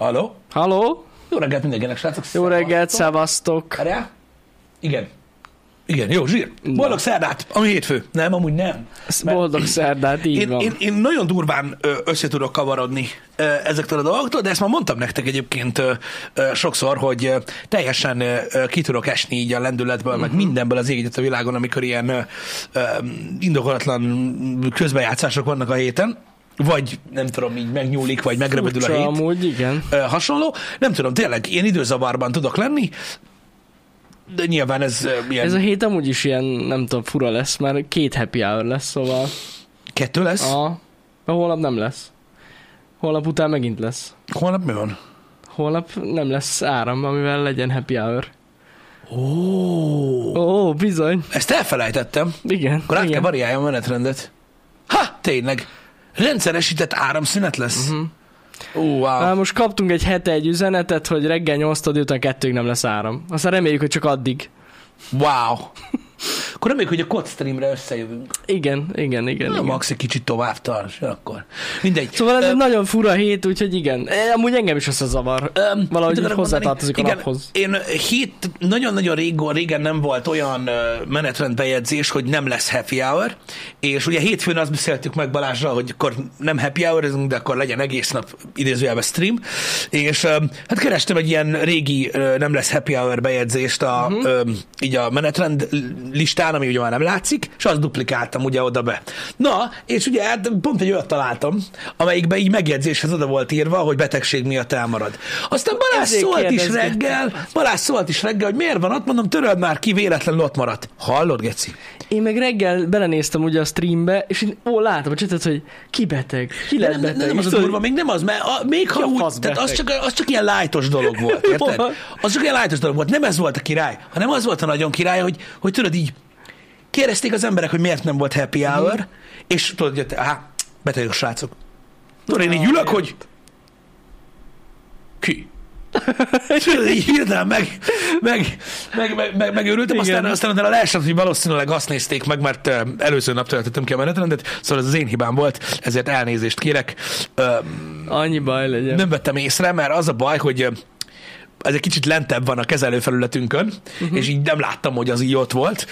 Halló? Halló? Jó reggelt mindenkinek, srácok. Jó reggelt, Szevasztok. Várjál? Igen. Igen, jó, zsír. Boldog szerdát, ami hétfő. Nem, amúgy nem. Boldog szerdát, így Én, van. én, én nagyon durván össze tudok kavarodni ezektől a dolgoktól, de ezt már mondtam nektek egyébként sokszor, hogy teljesen ki tudok esni így a lendületből, uh-huh. meg mindenből az ég a világon, amikor ilyen indokolatlan közbejátszások vannak a héten, vagy nem tudom, így megnyúlik, vagy megrövidül a hét amúgy, igen. ö, hasonló. Nem tudom, tényleg ilyen időzavarban tudok lenni, de nyilván ez ö, ilyen Ez a hét amúgy is ilyen, nem tudom, fura lesz, mert két happy hour lesz, szóval... kettő lesz. A, a holnap nem lesz. Holnap után megint lesz. Holnap mi van? Holnap nem lesz áram, amivel legyen happy hour. Ó, Ó, bizony. ezt elfelejtettem. Igen. Akkor át kell igen. variálja a menetrendet. Ha, tényleg. Rendszeresített áramszünet lesz. Uh-huh. Ó, wow. Már most kaptunk egy hete egy üzenetet, hogy reggel 8 után kettőig nem lesz áram. Aztán reméljük, hogy csak addig. Wow. Akkor reméljük, hogy a kod streamre összejövünk. Igen, igen, igen. Na, igen. max egy kicsit tovább tart, és akkor. Mindegy. Szóval ez Ö, egy nagyon fura hét, úgyhogy igen. E, Amúgy engem is összezavar. Öm, Valahogy hozzátartozik a naphoz. Én hét, nagyon-nagyon régen, régen nem volt olyan menetrendbejegyzés, hogy nem lesz happy hour, és ugye hétfőn azt beszéltük meg Balázsral, hogy akkor nem happy hour, de akkor legyen egész nap idézőjelben stream, és ö, hát kerestem egy ilyen régi nem lesz happy hour bejegyzést a, uh-huh. ö, így a menetrend listán, ami ugye már nem látszik, és azt duplikáltam ugye oda be. Na, és ugye hát pont egy olyat találtam, amelyikben így megjegyzéshez oda volt írva, hogy betegség miatt elmarad. Aztán Balázs Ezért szólt is reggel, Balázs szólt is reggel, hogy miért van ott, mondom, töröld már ki, véletlenül ott maradt. Hallod, Geci? Én meg reggel belenéztem ugye a streambe, és én, ó, látom csetet, hogy ki beteg, ki lett nem, nem, beteg. nem az És a tudod, durva, még nem az, mert a, még ha úgy, tehát az csak, az csak ilyen lájtos dolog volt, érted? Az csak ilyen lájtos dolog volt, nem ez volt a király, hanem az volt a nagyon király, hogy, hogy tudod így, kérdezték az emberek, hogy miért nem volt happy hour, Mhm. és tudod, hogy á, betegek a srácok. Tudod, én így ülök, hogy ki? És így hirtelen meg, meg, meg, meg, meg, megőrültem, Igen. aztán, aztán utána leesett, hogy valószínűleg azt nézték meg, mert előző nap töltöttem ki a menetrendet, szóval ez az én hibám volt, ezért elnézést kérek. Annyi baj legyen. nem vettem észre, mert az a baj, hogy ez egy kicsit lentebb van a kezelőfelületünkön, Mhm. uh-huh. és így nem láttam, hogy az így ott volt,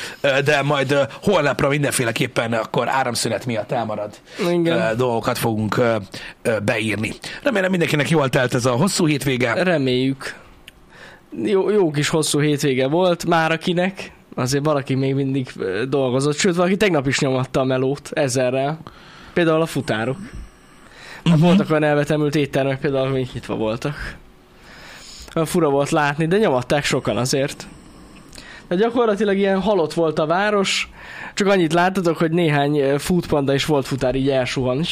de majd holnapra mindenféleképpen akkor áramszünet miatt elmarad Igen. dolgokat fogunk beírni. Remélem mindenkinek jól telt ez a hosszú hétvége. Reméljük. Jó, jó kis hosszú hétvége volt már akinek. Azért valaki még mindig dolgozott, sőt valaki tegnap is nyomatta a melót ezerrel. Például a futárok. Uh-huh. Voltak olyan elvetemült éttermek például, amik nyitva voltak. Fura volt látni, de nyomatták sokan azért. De gyakorlatilag ilyen halott volt a város, csak annyit láttatok, hogy néhány ö, foodpanda és volt futár így elsuhan.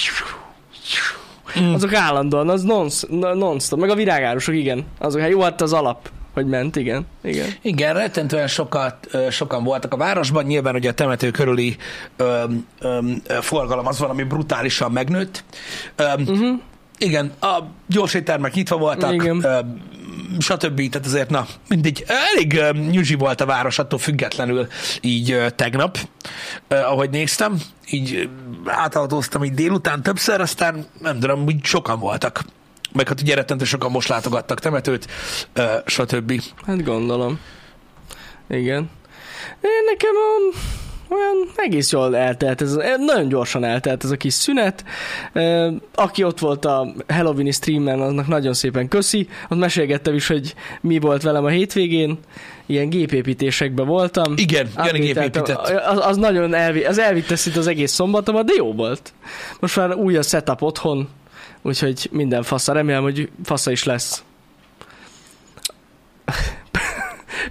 Mm. Azok állandóan, az non- non-stop. Meg a virágárusok, igen. Azok, hát jó, hát az alap, hogy ment, igen. igen. Igen, rettentően sokat, sokan voltak a városban, nyilván ugye a temető körüli ö, ö, ö, forgalom az valami brutálisan megnőtt. Ö, uh-huh. Igen, a gyors éttermek nyitva voltak, Igen. Ö, stb. Tehát azért, na, mindig elég nyüzsi volt a város attól függetlenül így tegnap, ahogy néztem, így ö, átautóztam így délután többször, aztán nem tudom, úgy sokan voltak. Meg hát ugye rettentő sokan most látogattak temetőt, stb. Hát gondolom. Igen. Én nekem a, olyan egész jól eltelt ez, a- nagyon gyorsan eltelt ez a kis szünet. Ö, Aki ott volt a Halloween streamen, aznak nagyon szépen köszi. Ott mesélgettem is, hogy mi volt velem a hétvégén. Ilyen gépépítésekben voltam. Igen, Update-eltem. gépépített. Az, az nagyon elvi, az elvitte szinte az egész szombatomat, de jó volt. Most már új a setup otthon, úgyhogy minden fasza. Remélem, hogy fasza is lesz.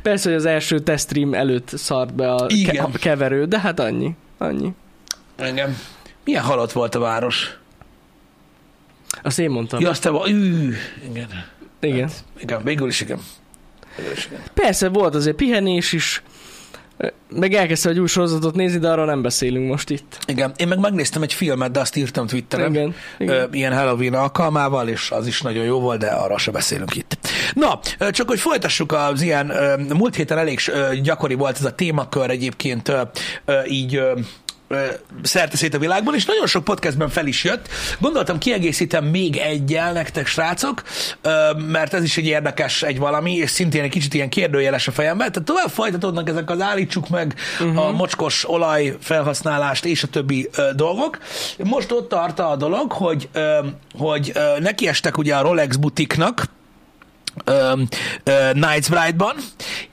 Persze, hogy az első test stream előtt szart be a, Igen. ke- keverő, de hát annyi. Annyi. Engem. Milyen halott volt a város? Azt én mondtam. Ja, azt te va- Ű, igen. Igen. Igen, végül is igen. Végül is igen. Persze volt azért pihenés is, meg elkezdte egy új sorozatot nézni, de arról nem beszélünk most itt. Igen, én meg megnéztem egy filmet, de azt írtam Twitteren. Igen, igen. ilyen Halloween alkalmával, és az is nagyon jó volt, de arra se beszélünk itt. Na, csak hogy folytassuk az ilyen, múlt héten elég gyakori volt ez a témakör egyébként, így szerte szét a világban, és nagyon sok podcastben fel is jött. Gondoltam, kiegészítem még egyel nektek, srácok, mert ez is egy érdekes egy valami, és szintén egy kicsit ilyen kérdőjeles a fejemben. Tehát tovább folytatódnak ezek az állítsuk meg uh-huh. a mocskos olaj felhasználást és a többi dolgok. Most ott tart a dolog, hogy, hogy nekiestek ugye a Rolex butiknak, um, uh, Knights Bride-ban,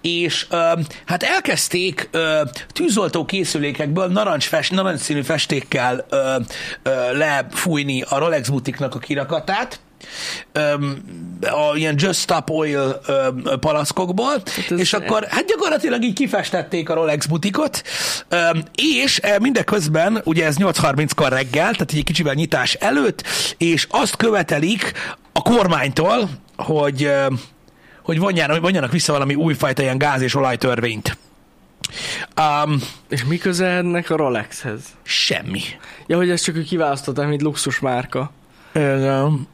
és um, hát elkezdték uh, tűzoltó készülékekből narancs narancsszínű festékkel uh, uh, lefújni a Rolex butiknak a kirakatát, um, a ilyen Just Stop Oil um, palackokból, hát és akkor hát gyakorlatilag így kifestették a Rolex butikot, um, és mindeközben, ugye ez 8.30-kor reggel, tehát egy kicsivel nyitás előtt, és azt követelik a kormánytól, hogy, hogy vonjanak, vonjanak vissza valami újfajta ilyen gáz- és olajtörvényt. Um, és mi köze ennek a Rolexhez? Semmi. Ja, hogy ezt csak ő kiválasztották, mint luxus márka. Igen.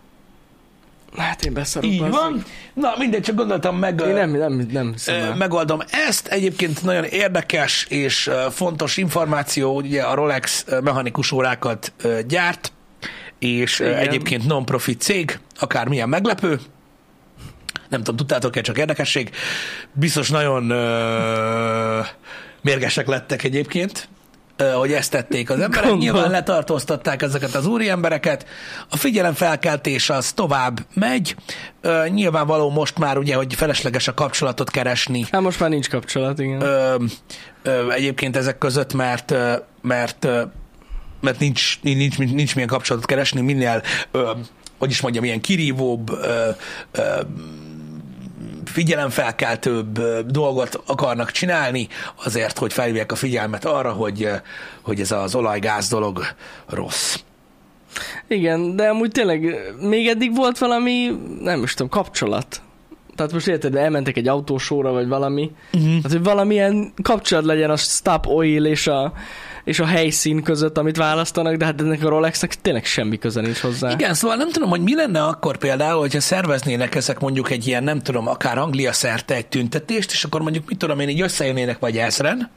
Hát én beszarok. Így van. Na mindegy, csak gondoltam meg... Én nem, nem, nem nem Megoldom ezt. Egyébként nagyon érdekes és fontos információ, ugye a Rolex mechanikus órákat gyárt, és Igen. egyébként non-profit cég, akármilyen meglepő, nem tudom, tudtátok-e, csak érdekesség. Biztos nagyon ö, mérgesek lettek egyébként, ö, hogy ezt tették az emberek. Gondol. Nyilván letartóztatták ezeket az úri embereket. A figyelemfelkeltés az tovább megy. Ö, nyilvánvaló most már ugye, hogy felesleges a kapcsolatot keresni. Hát most már nincs kapcsolat, igen. Ö, ö, egyébként ezek között, mert, mert mert nincs, nincs, nincs, nincs milyen kapcsolatot keresni, minél, ö, hogy is mondjam, ilyen kirívóbb, ö, ö, figyelemfelkeltőbb dolgot akarnak csinálni, azért, hogy felhívják a figyelmet arra, hogy, hogy ez az olajgáz dolog rossz. Igen, de amúgy tényleg még eddig volt valami, nem is tudom, kapcsolat. Tehát most érted, elmentek egy autósóra, vagy valami. Uh-huh. Hát, hogy valamilyen kapcsolat legyen a Stop Oil és a, és a helyszín között, amit választanak, de hát ennek a Rolexnek tényleg semmi köze nincs hozzá. Igen, szóval nem tudom, hogy mi lenne akkor például, hogyha szerveznének ezek mondjuk egy ilyen, nem tudom, akár Anglia szerte egy tüntetést, és akkor mondjuk mit tudom én, így összejönnének vagy ezren,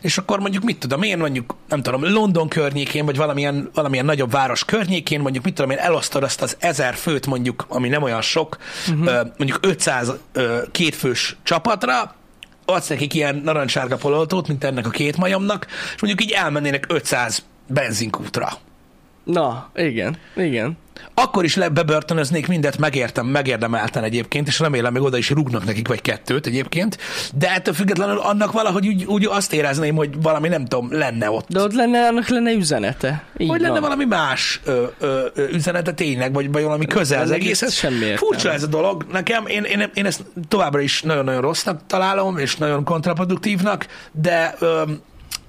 és akkor mondjuk mit tudom én, mondjuk nem tudom, London környékén, vagy valamilyen, valamilyen nagyobb város környékén, mondjuk mit tudom én, elosztod azt az ezer főt mondjuk, ami nem olyan sok, uh-huh. mondjuk 500 kétfős csapatra, adsz nekik ilyen narancssárga pololtót, mint ennek a két majomnak, és mondjuk így elmennének 500 benzinkútra. Na, igen, igen. Akkor is bebörtönöznék mindet, megértem, megérdemelten egyébként, és remélem, még oda is rúgnak nekik vagy kettőt egyébként, de ettől függetlenül annak valahogy úgy, úgy azt érezném, hogy valami nem tudom, lenne ott. De ott lenne, annak lenne üzenete. Így hogy van. lenne valami más ö, ö, ö, üzenete tényleg, vagy, vagy valami köze az egészhez. Semmi Furcsa ez a dolog. Nekem, én, én, én ezt továbbra is nagyon-nagyon rossznak találom, és nagyon kontraproduktívnak, de, ö,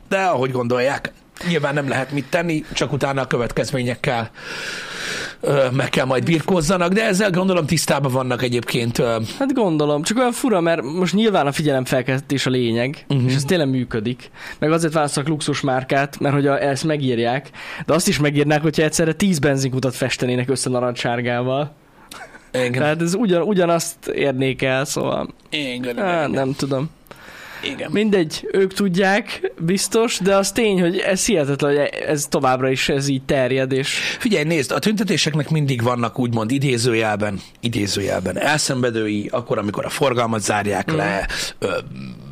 de ahogy gondolják, nyilván nem lehet mit tenni, csak utána a következményekkel meg kell majd birkózzanak, de ezzel gondolom tisztában vannak egyébként. Hát gondolom, csak olyan fura, mert most nyilván a figyelemfelkeltés a lényeg, uh-huh. és ez tényleg működik. Meg azért választok luxus márkát, mert hogy a, ezt megírják, de azt is megírnák, hogyha egyszerre 10 benzinkutat festenének össze narancssárgával. Igen. Tehát ez ugyan, ugyanazt érnék el, szóval. Igen, hát. Nem tudom. Igen. Mindegy, ők tudják, biztos, de az tény, hogy ez hihetetlen, hogy ez továbbra is ez így terjed, és... Figyelj, nézd, a tüntetéseknek mindig vannak úgymond idézőjelben, idézőjelben elszenvedői, akkor, amikor a forgalmat zárják mm. le, ö,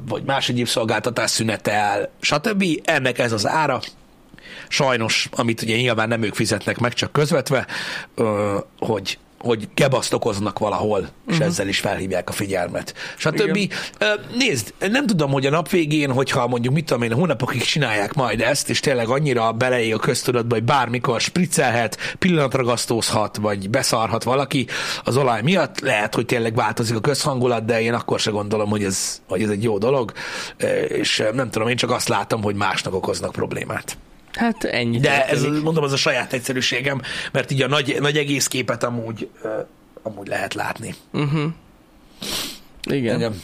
vagy más egyéb szolgáltatás szünetel, stb. Ennek ez az ára, sajnos, amit ugye nyilván nem ők fizetnek meg, csak közvetve, ö, hogy hogy kebaszt okoznak valahol, és uh-huh. ezzel is felhívják a figyelmet. Stb. Nézd, nem tudom, hogy a nap végén, hogyha mondjuk mit tudom én, hónapokig csinálják majd ezt, és tényleg annyira beleég a köztudatba, hogy bármikor spriccelhet, pillanatragasztózhat, vagy beszarhat valaki az olaj miatt, lehet, hogy tényleg változik a közhangulat, de én akkor se gondolom, hogy ez, hogy ez egy jó dolog, és nem tudom, én csak azt látom, hogy másnak okoznak problémát. Hát ennyi. De ez, mondom, az a saját egyszerűségem, mert így a nagy, nagy egész képet amúgy, amúgy lehet látni. Uh-huh. Igen. Igen.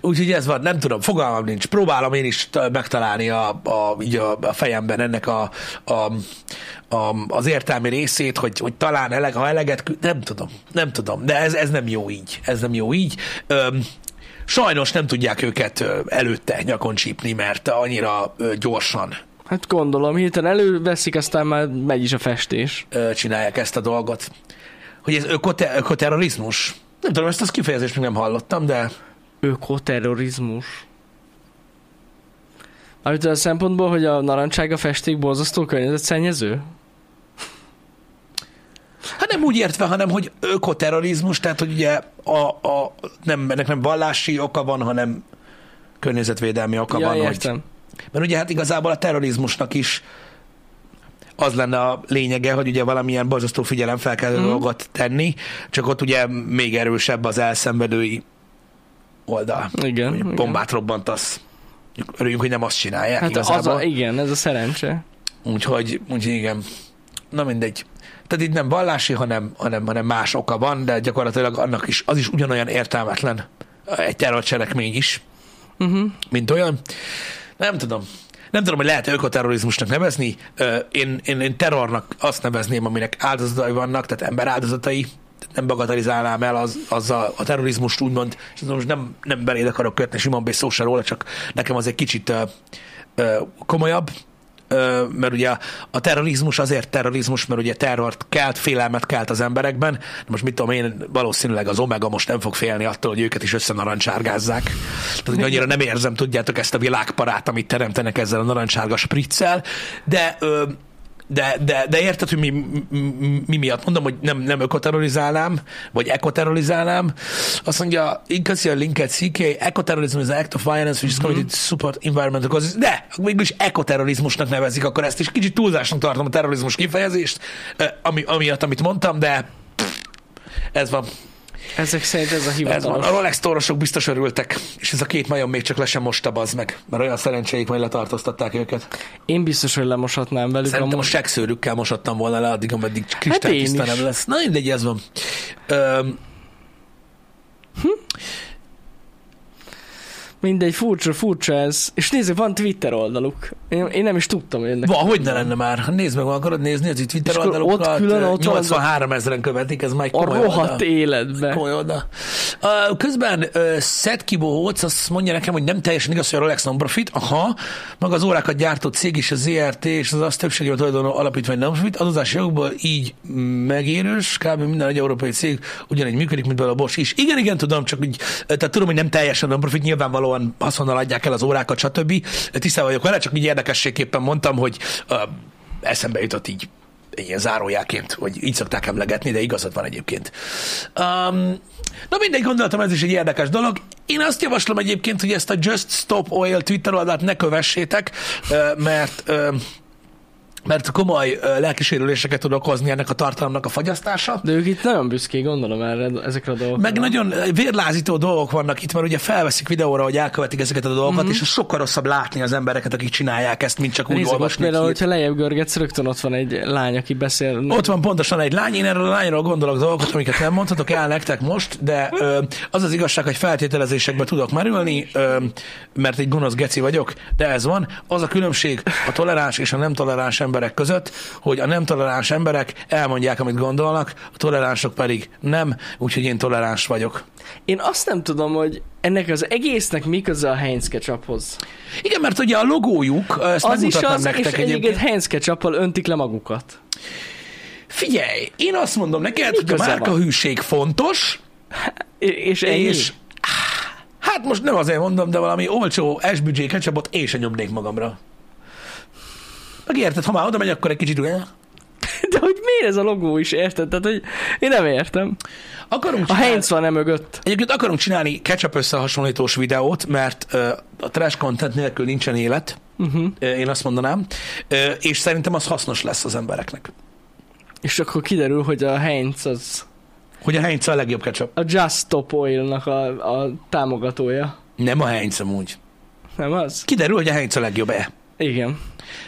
Úgyhogy ez van, nem tudom, fogalmam nincs. Próbálom én is megtalálni a, a, így a, a fejemben ennek a, a, a, az értelmi részét, hogy, hogy talán eleg, ha eleget, nem tudom, nem tudom, de ez, ez nem jó így. Ez nem jó így. Öm, sajnos nem tudják őket előtte nyakon csípni, mert annyira gyorsan Hát gondolom, hirtelen előveszik, aztán már megy is a festés. ö, csinálják ezt a dolgot. Hogy ez ökote- ökoterrorizmus? Nem tudom, ezt az kifejezést még nem hallottam, de Ökoterrorizmus. Amit a szempontból, hogy a narancsága festék borzasztó környezetszennyező? hát nem úgy értve, hanem hogy ökoterrorizmus, tehát hogy ugye a, a, nem, ennek nem vallási oka van, hanem környezetvédelmi oka ja, van, hogy értem. Mert ugye hát igazából a terrorizmusnak is az lenne a lényege, hogy ugye valamilyen borzasztó figyelemfelkeltő Mhm. mm. dolgot tenni, csak ott ugye még erősebb az elszenvedői oldal. Igen, Hogy igen. bombát robbantasz. Örüljünk, hogy nem azt csinálják Hát az igazából. a, igen, ez a szerencse. Úgyhogy, úgyhogy igen. Na mindegy. Tehát itt nem vallási, hanem, hanem, hanem más oka van, de gyakorlatilag annak is, az is ugyanolyan értelmetlen egy terrorcselekmény is, Uh-huh. mint olyan. Nem tudom. Nem tudom, hogy lehet ökoterrorizmusnak nevezni. Én, én, én terrornak azt nevezném, aminek áldozatai vannak, tehát ember áldozatai. Nem bagatelizálnám el az, azzal a terrorizmust úgymond, és most nem, nem beléd akarok kötni Simon B. szó se róla, csak nekem az egy kicsit ö, ö, komolyabb, mert ugye a terrorizmus azért terrorizmus, mert ugye terrort kelt, félelmet kelt az emberekben. De most mit tudom én, valószínűleg az Omega most nem fog félni attól, hogy őket is összenarancssárgázzák. Tehát hogy annyira nem érzem, tudjátok, ezt a világparát, amit teremtenek ezzel a narancsárga spriccel, de de, de, de érted, hogy mi, mi, mi miatt mondom, hogy nem, nem ökoterrorizálnám, vagy ekoterrorizálnám. Azt mondja, incasi a linket CK, ecoterrorism is an act of violence which is committed to support environmental causes. De, mégis ekoterrorizmusnak nevezik, akkor ezt is kicsit túlzásnak tartom a terrorizmus kifejezést, ami, amiatt, amit mondtam, de pff, ez van. Ezek szerint ez a Ez van. hivatalos. A Rolex torosok biztos örültek, és ez a két majom még csak le sem mosta, bazd meg, mert olyan szerencséik, majd letartóztatták őket. Én biztos, hogy lemoshatnám velük. Szerintem a amúgy. sekszőrükkel mosattam volna le addig, ameddig Hát kristálytiszta nem lesz. Na mindegy, ez van. Öm, Mindegy, furcsa, furcsa ez. És nézzük, van Twitter oldaluk. Én, én nem is tudtam, hogy ennek. van, hogy ne lenne már? Nézd meg, akarod nézni az itt Twitter oldalukat? ott külön ott van az a- 83 ezeren követik, ez már egy A komoly rohadt oldal. életbe. Komoly oldal. Uh, közben uh, Seth Kibóc azt mondja nekem, hogy nem teljesen igaz, hogy a Rolex non-profit. Aha, maga az órákat gyártó cég is, a ZRT és az azt többségében tulajdonoló alapítvány non-profit, adózási jogból így megérős, kb. minden egy európai cég ugyanígy működik, mint a Bosch is. Igen, igen, tudom, csak úgy, tehát tudom, hogy nem teljesen non-profit, nyilvánvalóan haszonnal adják el az órákat, stb. Tisztában vagyok vele, csak így érdekességképpen mondtam, hogy uh, eszembe jutott így ilyen zárójáként, hogy így szokták emlegetni, de igazad van egyébként. Um, na mindegy, gondoltam, ez is egy érdekes dolog. Én azt javaslom egyébként, hogy ezt a Just Stop Oil Twitter oldalt ne kövessétek, mert mert komoly lelkisérüléseket tud okozni ennek a tartalomnak a fagyasztása. De ők itt nagyon büszkék, gondolom erre, ezekre a dolgokra. Meg nagyon vérlázító dolgok vannak itt, mert ugye felveszik videóra, hogy elkövetik ezeket a dolgokat, mm-hmm. és sokkal rosszabb látni az embereket, akik csinálják ezt, mint csak úgy Nézzük, olvasni. például, hogyha lejjebb görgetsz, rögtön ott van egy lány, aki beszél. Ott van pontosan egy lány, én erről a lányról gondolok dolgokat, amiket nem mondhatok el nektek most, de ö, az az igazság, hogy feltételezésekbe tudok merülni, ö, mert egy gonosz geci vagyok, de ez van. Az a különbség a toleráns és a nem toleráns emberek között, hogy a nem toleráns emberek elmondják, amit gondolnak, a toleránsok pedig nem, úgyhogy én toleráns vagyok. Én azt nem tudom, hogy ennek az egésznek mi köze a Heinz ketchuphoz. Igen, mert ugye a logójuk, ezt Az is az, és nektek egyébként egyébként. Heinz ketchuppal öntik le magukat. Figyelj, én azt mondom neked, hogy a márkahűség fontos, És, és ennyi? és hát most nem azért mondom, de valami olcsó SBJ ketchupot én sem nyomnék magamra. Megérted, ha már oda megy, akkor egy kicsit De hogy miért ez a logó is, érted? Tehát, hogy én nem értem. akarunk A Heinz van e mögött. egyébként akarunk csinálni ketchup összehasonlítós videót, mert uh, a trash content nélkül nincsen élet, Uh-huh. uh, én azt mondanám, uh, és szerintem az hasznos lesz az embereknek. És akkor kiderül, hogy a Heinz az Hogy a Heinz a legjobb ketchup. a Just Stop Oil-nak a, a támogatója. Nem a Heinz amúgy. Nem az? Kiderül, hogy a Heinz a legjobb-e. Igen.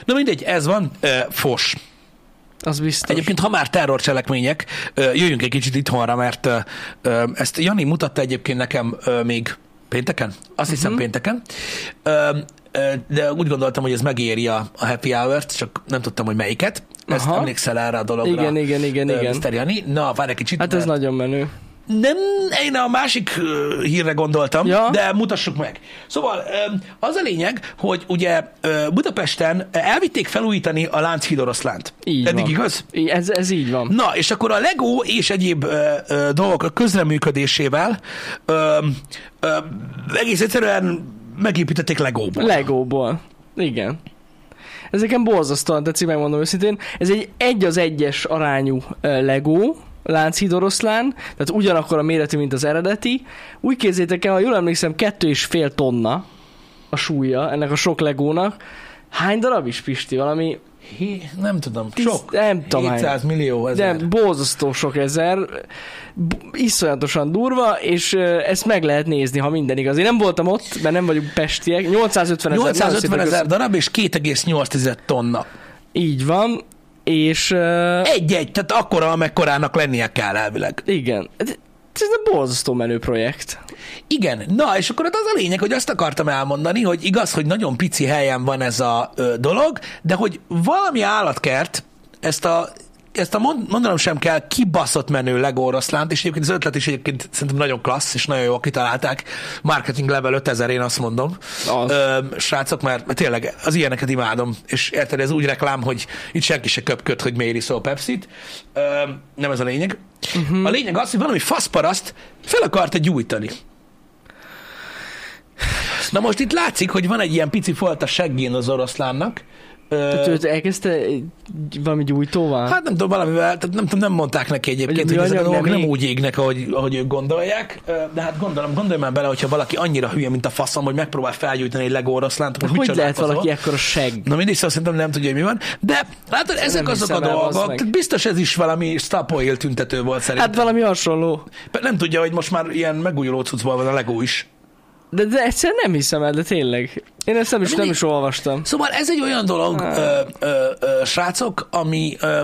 Na mindegy, ez van, uh, fos. Az biztos. Egyébként, ha már terrorcselekmények, jöjjünk egy kicsit itthonra, mert ezt Jani mutatta egyébként nekem még pénteken, azt hiszem Mhm. pénteken, de úgy gondoltam, hogy ez megéri a, a happy hour-t, csak nem tudtam, hogy melyiket. Ezt Aha. emlékszel erre a dologra? Igen, igen, igen, igen. Mr. Jani? Na, várj egy kicsit. Hát ez mert nagyon menő. Nem, én a másik hírre gondoltam, Ja. de mutassuk meg. Szóval az a lényeg, hogy ugye Budapesten elvitték felújítani a Lánchíd oroszlánt. Így Eddig van. igaz? Ez, ez így van. Na, és akkor a Lego és egyéb dolgok a közreműködésével egész egyszerűen megépítették Legóból. Legóból. Igen. Ez nekem borzasztóan tetszik, megmondom őszintén. Ez egy egy az egyes arányú Lego, Lánchíd oroszlán, tehát ugyanakkor a méretű, mint az eredeti. Úgy képzétek el, ha jól emlékszem, kettő és fél tonna a súlya ennek a sok Legónak. Hány darab is, Pisti? Valami Hé, nem tudom, Tíz- sok. nem tudom, 700 millió ezer. De borzasztó sok ezer, iszonyatosan durva, és ezt meg lehet nézni, ha minden igaz. Én nem voltam ott, mert nem vagyunk pestiek. 850 ezer. 850 ezer darab és 2,8 tonna. Így van, és Egy-egy, tehát akkora, amekkorának lennie kell elvileg. igen, ez egy borzasztó menő projekt. Igen, na és akkor ott az a lényeg, hogy azt akartam elmondani, hogy igaz, hogy nagyon pici helyen van ez a ö, dolog, de hogy valami állatkert ezt a ezt a mond, mondanom sem kell, kibaszott menő Lego oroszlánt, és egyébként az ötlet is egyébként szerintem nagyon klassz, és nagyon jól kitalálták. Marketing level 5000, én azt mondom. Az. Ö, srácok, mert, tényleg az ilyeneket imádom, és érted, ez úgy reklám, hogy itt senki se köpköd, hogy miért iszol Pepsi-t. Ö, nem ez a lényeg. Uh-huh. A lényeg az, hogy valami faszparaszt fel akarta gyújtani. Na most itt látszik, hogy van egy ilyen pici folt a seggén az oroszlánnak. Tehát őt elkezdte valami gyújtóval? Hát nem tudom, valamivel, tehát nem, tudom, nem mondták neki egyébként, Hogy hogy, ezek a dolgok nem nem úgy égnek, ahogy, ahogy ők gondolják, de hát gondolom, gondolj már bele, hogyha valaki annyira hülye, mint a faszom, hogy megpróbál felgyújtani egy Lego oroszlánt, akkor hogy lehet valaki ekkora seg? Na mindig szóval szerintem nem tudja, hogy mi van. De látod, ezek nem azok a dolgok, tehát biztos ez is valami Stapoil tüntető volt szerintem. Hát valami hasonló. Nem tudja, hogy most már ilyen megújuló cuccból van a Lego is. De, de egyszerűen nem hiszem el, de tényleg. Én ezt nem is, nem is olvastam. Szóval ez egy olyan dolog, Ah. ö, ö, ö, srácok, ami, ö,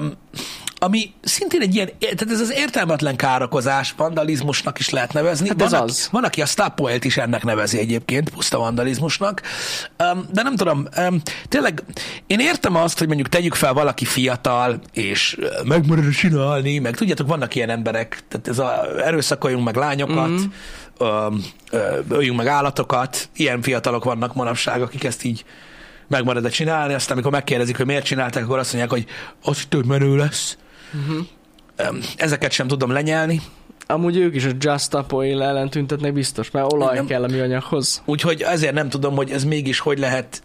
ami szintén egy ilyen, tehát ez az értelmetlen károkozás, vandalizmusnak is lehet nevezni. Hát van, ez aki, az. van, aki a Stapoilt is ennek nevezi egyébként, puszta vandalizmusnak. Um, de nem tudom, um, tényleg én értem azt, hogy mondjuk tegyük fel valaki fiatal, és megmarad csinálni, meg tudjátok, vannak ilyen emberek, tehát ez a erőszakoljunk meg lányokat, Mhm. Öljünk meg állatokat, ilyen fiatalok vannak manapság, akik ezt így megmarad csinálni, aztán amikor megkérdezik, hogy miért csinálták, akkor azt mondják, hogy az hogy több menő lesz. Um, ezeket sem tudom lenyelni, Amúgy ők is a Just Stop Oil ellen tüntetnek biztos, mert olaj Nem. kell a műanyaghoz. úgyhogy ezért nem tudom, hogy ez mégis hogy lehet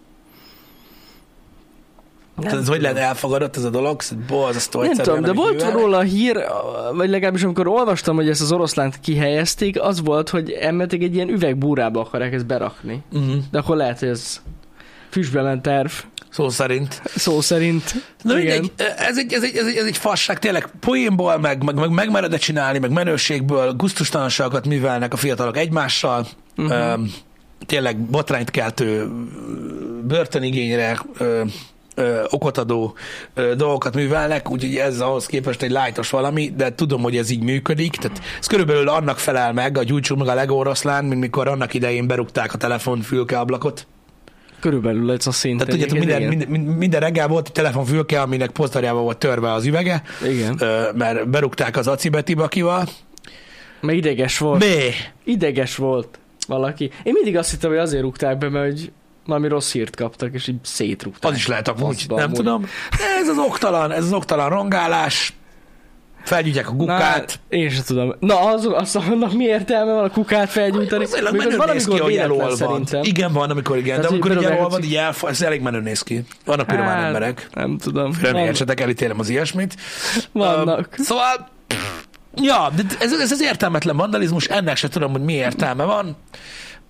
Nem ez hogy lehet elfogadott ez a dolog, ez borzasztó Nem egyszerűen, tudom, de volt művelnek. róla a hír, vagy legalábbis amikor olvastam, hogy ezt az oroszlánt kihelyezték, az volt, hogy emmetek egy ilyen üvegbúrába akarják ezt berakni. Uh-huh. De akkor lehet, hogy ez füstbe ment terv, Szó szerint. szó szerint. Na mindegy, ez egy, ez, egy, ez, egy, ez egy fasság, tényleg poénból, meg, meg, meg megmered csinálni, meg menőségből, guztustalanságokat művelnek a fiatalok egymással, Mhm. uh-huh. Öm, tényleg botrányt keltő börtönigényre ö, ö, okot adó ö, dolgokat művelnek, úgyhogy ez ahhoz képest egy lájtos valami, de tudom, hogy ez így működik, tehát ez körülbelül annak felel meg, a gyújtsuk meg a Lego oroszlán, mint mikor annak idején berúgták a telefonfülke ablakot. Körülbelül ez a szint. Tehát tudjátok, minden, minden, minden, minden reggel volt egy telefonfülke, aminek posztarjával volt törve az üvege, Igen. ö, mert berúgták az acibeti bakival. Mert ideges volt. Mi? Ideges volt valaki. Én mindig azt hittem, hogy azért rúgták be, mert hogy valami rossz hírt kaptak, és így szétrúgták. Az is lehet amúgy, Faszba, nem amúgy. tudom. Ez az oktalan, ez az oktalan rongálás, felgyújtják a kukát. Na, én sem tudom. Na, az, az, annak mi értelme van a kukát felgyújtani? Az tényleg menő néz ki, hogy elolvad. Igen, van, amikor igen, de amikor például elolvad, így elfa, ez elég menő néz ki. Vannak piromán Hát, emberek. Nem tudom. Értsetek, elítélem az ilyesmit. vannak. Szóval, ja, de ez, ez az értelmetlen vandalizmus, ennek se tudom, hogy mi értelme van.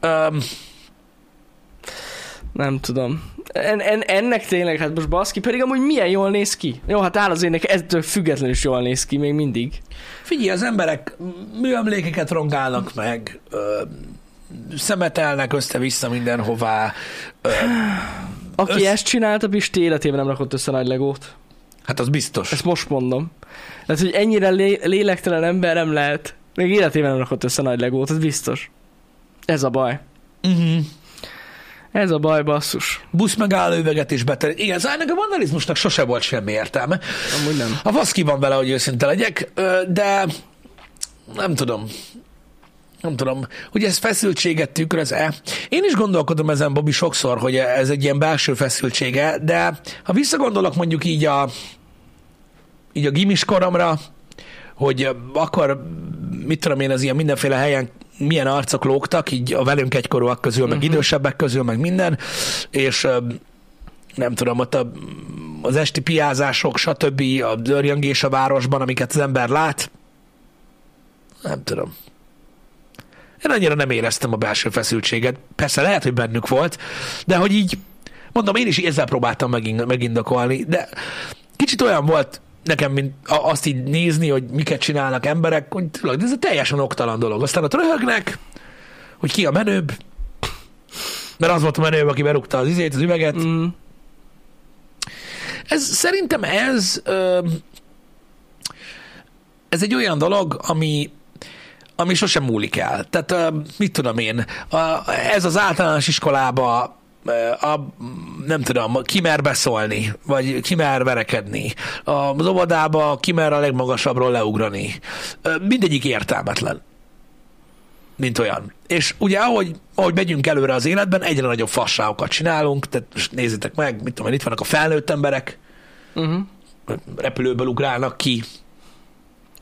Um, Nem tudom. En, en, ennek tényleg, hát most baszki, pedig amúgy milyen jól néz ki. Jó, hát áll azért neki ettől függetlenül is jól néz ki, még mindig. Figyelj, az emberek műemlékeket rongálnak meg, ö, szemetelnek össze-vissza mindenhová. Ö, Aki Össz- ezt csinálta, Pisti életében nem rakott össze nagy legót. hát az biztos. Ezt most mondom. Tehát, hogy ennyire lé- lélektelen ember nem lehet. Még életében nem rakott össze nagy legót, ez biztos. Ez a baj. Uh-huh. Ez a baj, basszus. Busz megálló üveget is beter. Igen, szóval ennek a vandalizmusnak sose volt semmi értelme. Amúgy nem. A fasz ki van vele, hogy őszinte legyek, de nem tudom. Nem tudom, hogy ez feszültséget tükröz-e. Én is gondolkodom ezen, Bobby, sokszor, hogy ez egy ilyen belső feszültsége, de ha visszagondolok mondjuk így a, így a gimis koromra, hogy akkor, mit tudom én, az ilyen mindenféle helyen milyen arcok lógtak, így a velünk egykorúak közül, meg Mhm. idősebbek közül, meg minden, és nem tudom, ott a, az esti piázások, stb., a dörjöngés a városban, amiket az ember lát, nem tudom. Én annyira nem éreztem a belső feszültséget. Persze lehet, hogy bennük volt, de hogy így, mondom, én is ezzel próbáltam megin- megindokolni, de kicsit olyan volt nekem, mint azt így nézni, hogy miket csinálnak emberek, hogy ez egy teljesen oktalan dolog. Aztán ott röhögnek, hogy ki a menőbb, mert az volt a menőbb, aki berúgta az izét, az üveget. Mm. Ez szerintem ez ö, ez egy olyan dolog, ami ami sosem múlik el. Tehát ö, mit tudom én, a, ez az általános iskolába a, nem tudom, ki mer beszólni, vagy ki mer verekedni. Az óvodába ki mer a legmagasabbról leugrani. Mindegyik értelmetlen mint olyan. És ugye ahogy, ahogy megyünk előre az életben, egyre nagyobb fasságokat csinálunk, tehát most nézzétek meg, mit tudom én, itt vannak a felnőtt emberek, Uh-huh. repülőből ugrálnak ki.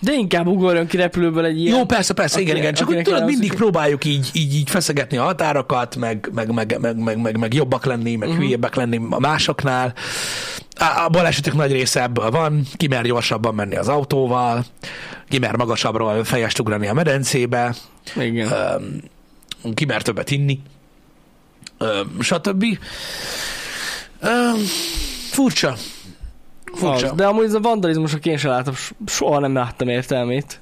De inkább ugorjon ki repülőből egy ilyen. Jó, persze, persze, igen, igen, csak hogy tudod, mindig próbáljuk így, így, így feszegetni a határokat, meg, meg, meg, meg, meg, meg, meg jobbak lenni, meg uh-huh. hülyebbek lenni a másoknál. A, a balesetek nagy része ebből van, ki mer gyorsabban menni az autóval, ki mer magasabbról fejest ugrani a medencébe, Igen. öm, ki mer többet inni, öm, stb. Öm, furcsa. Furcsa. Az, de amúgy ez a vandalizmusnak én sem látom, soha nem láttam értelmét.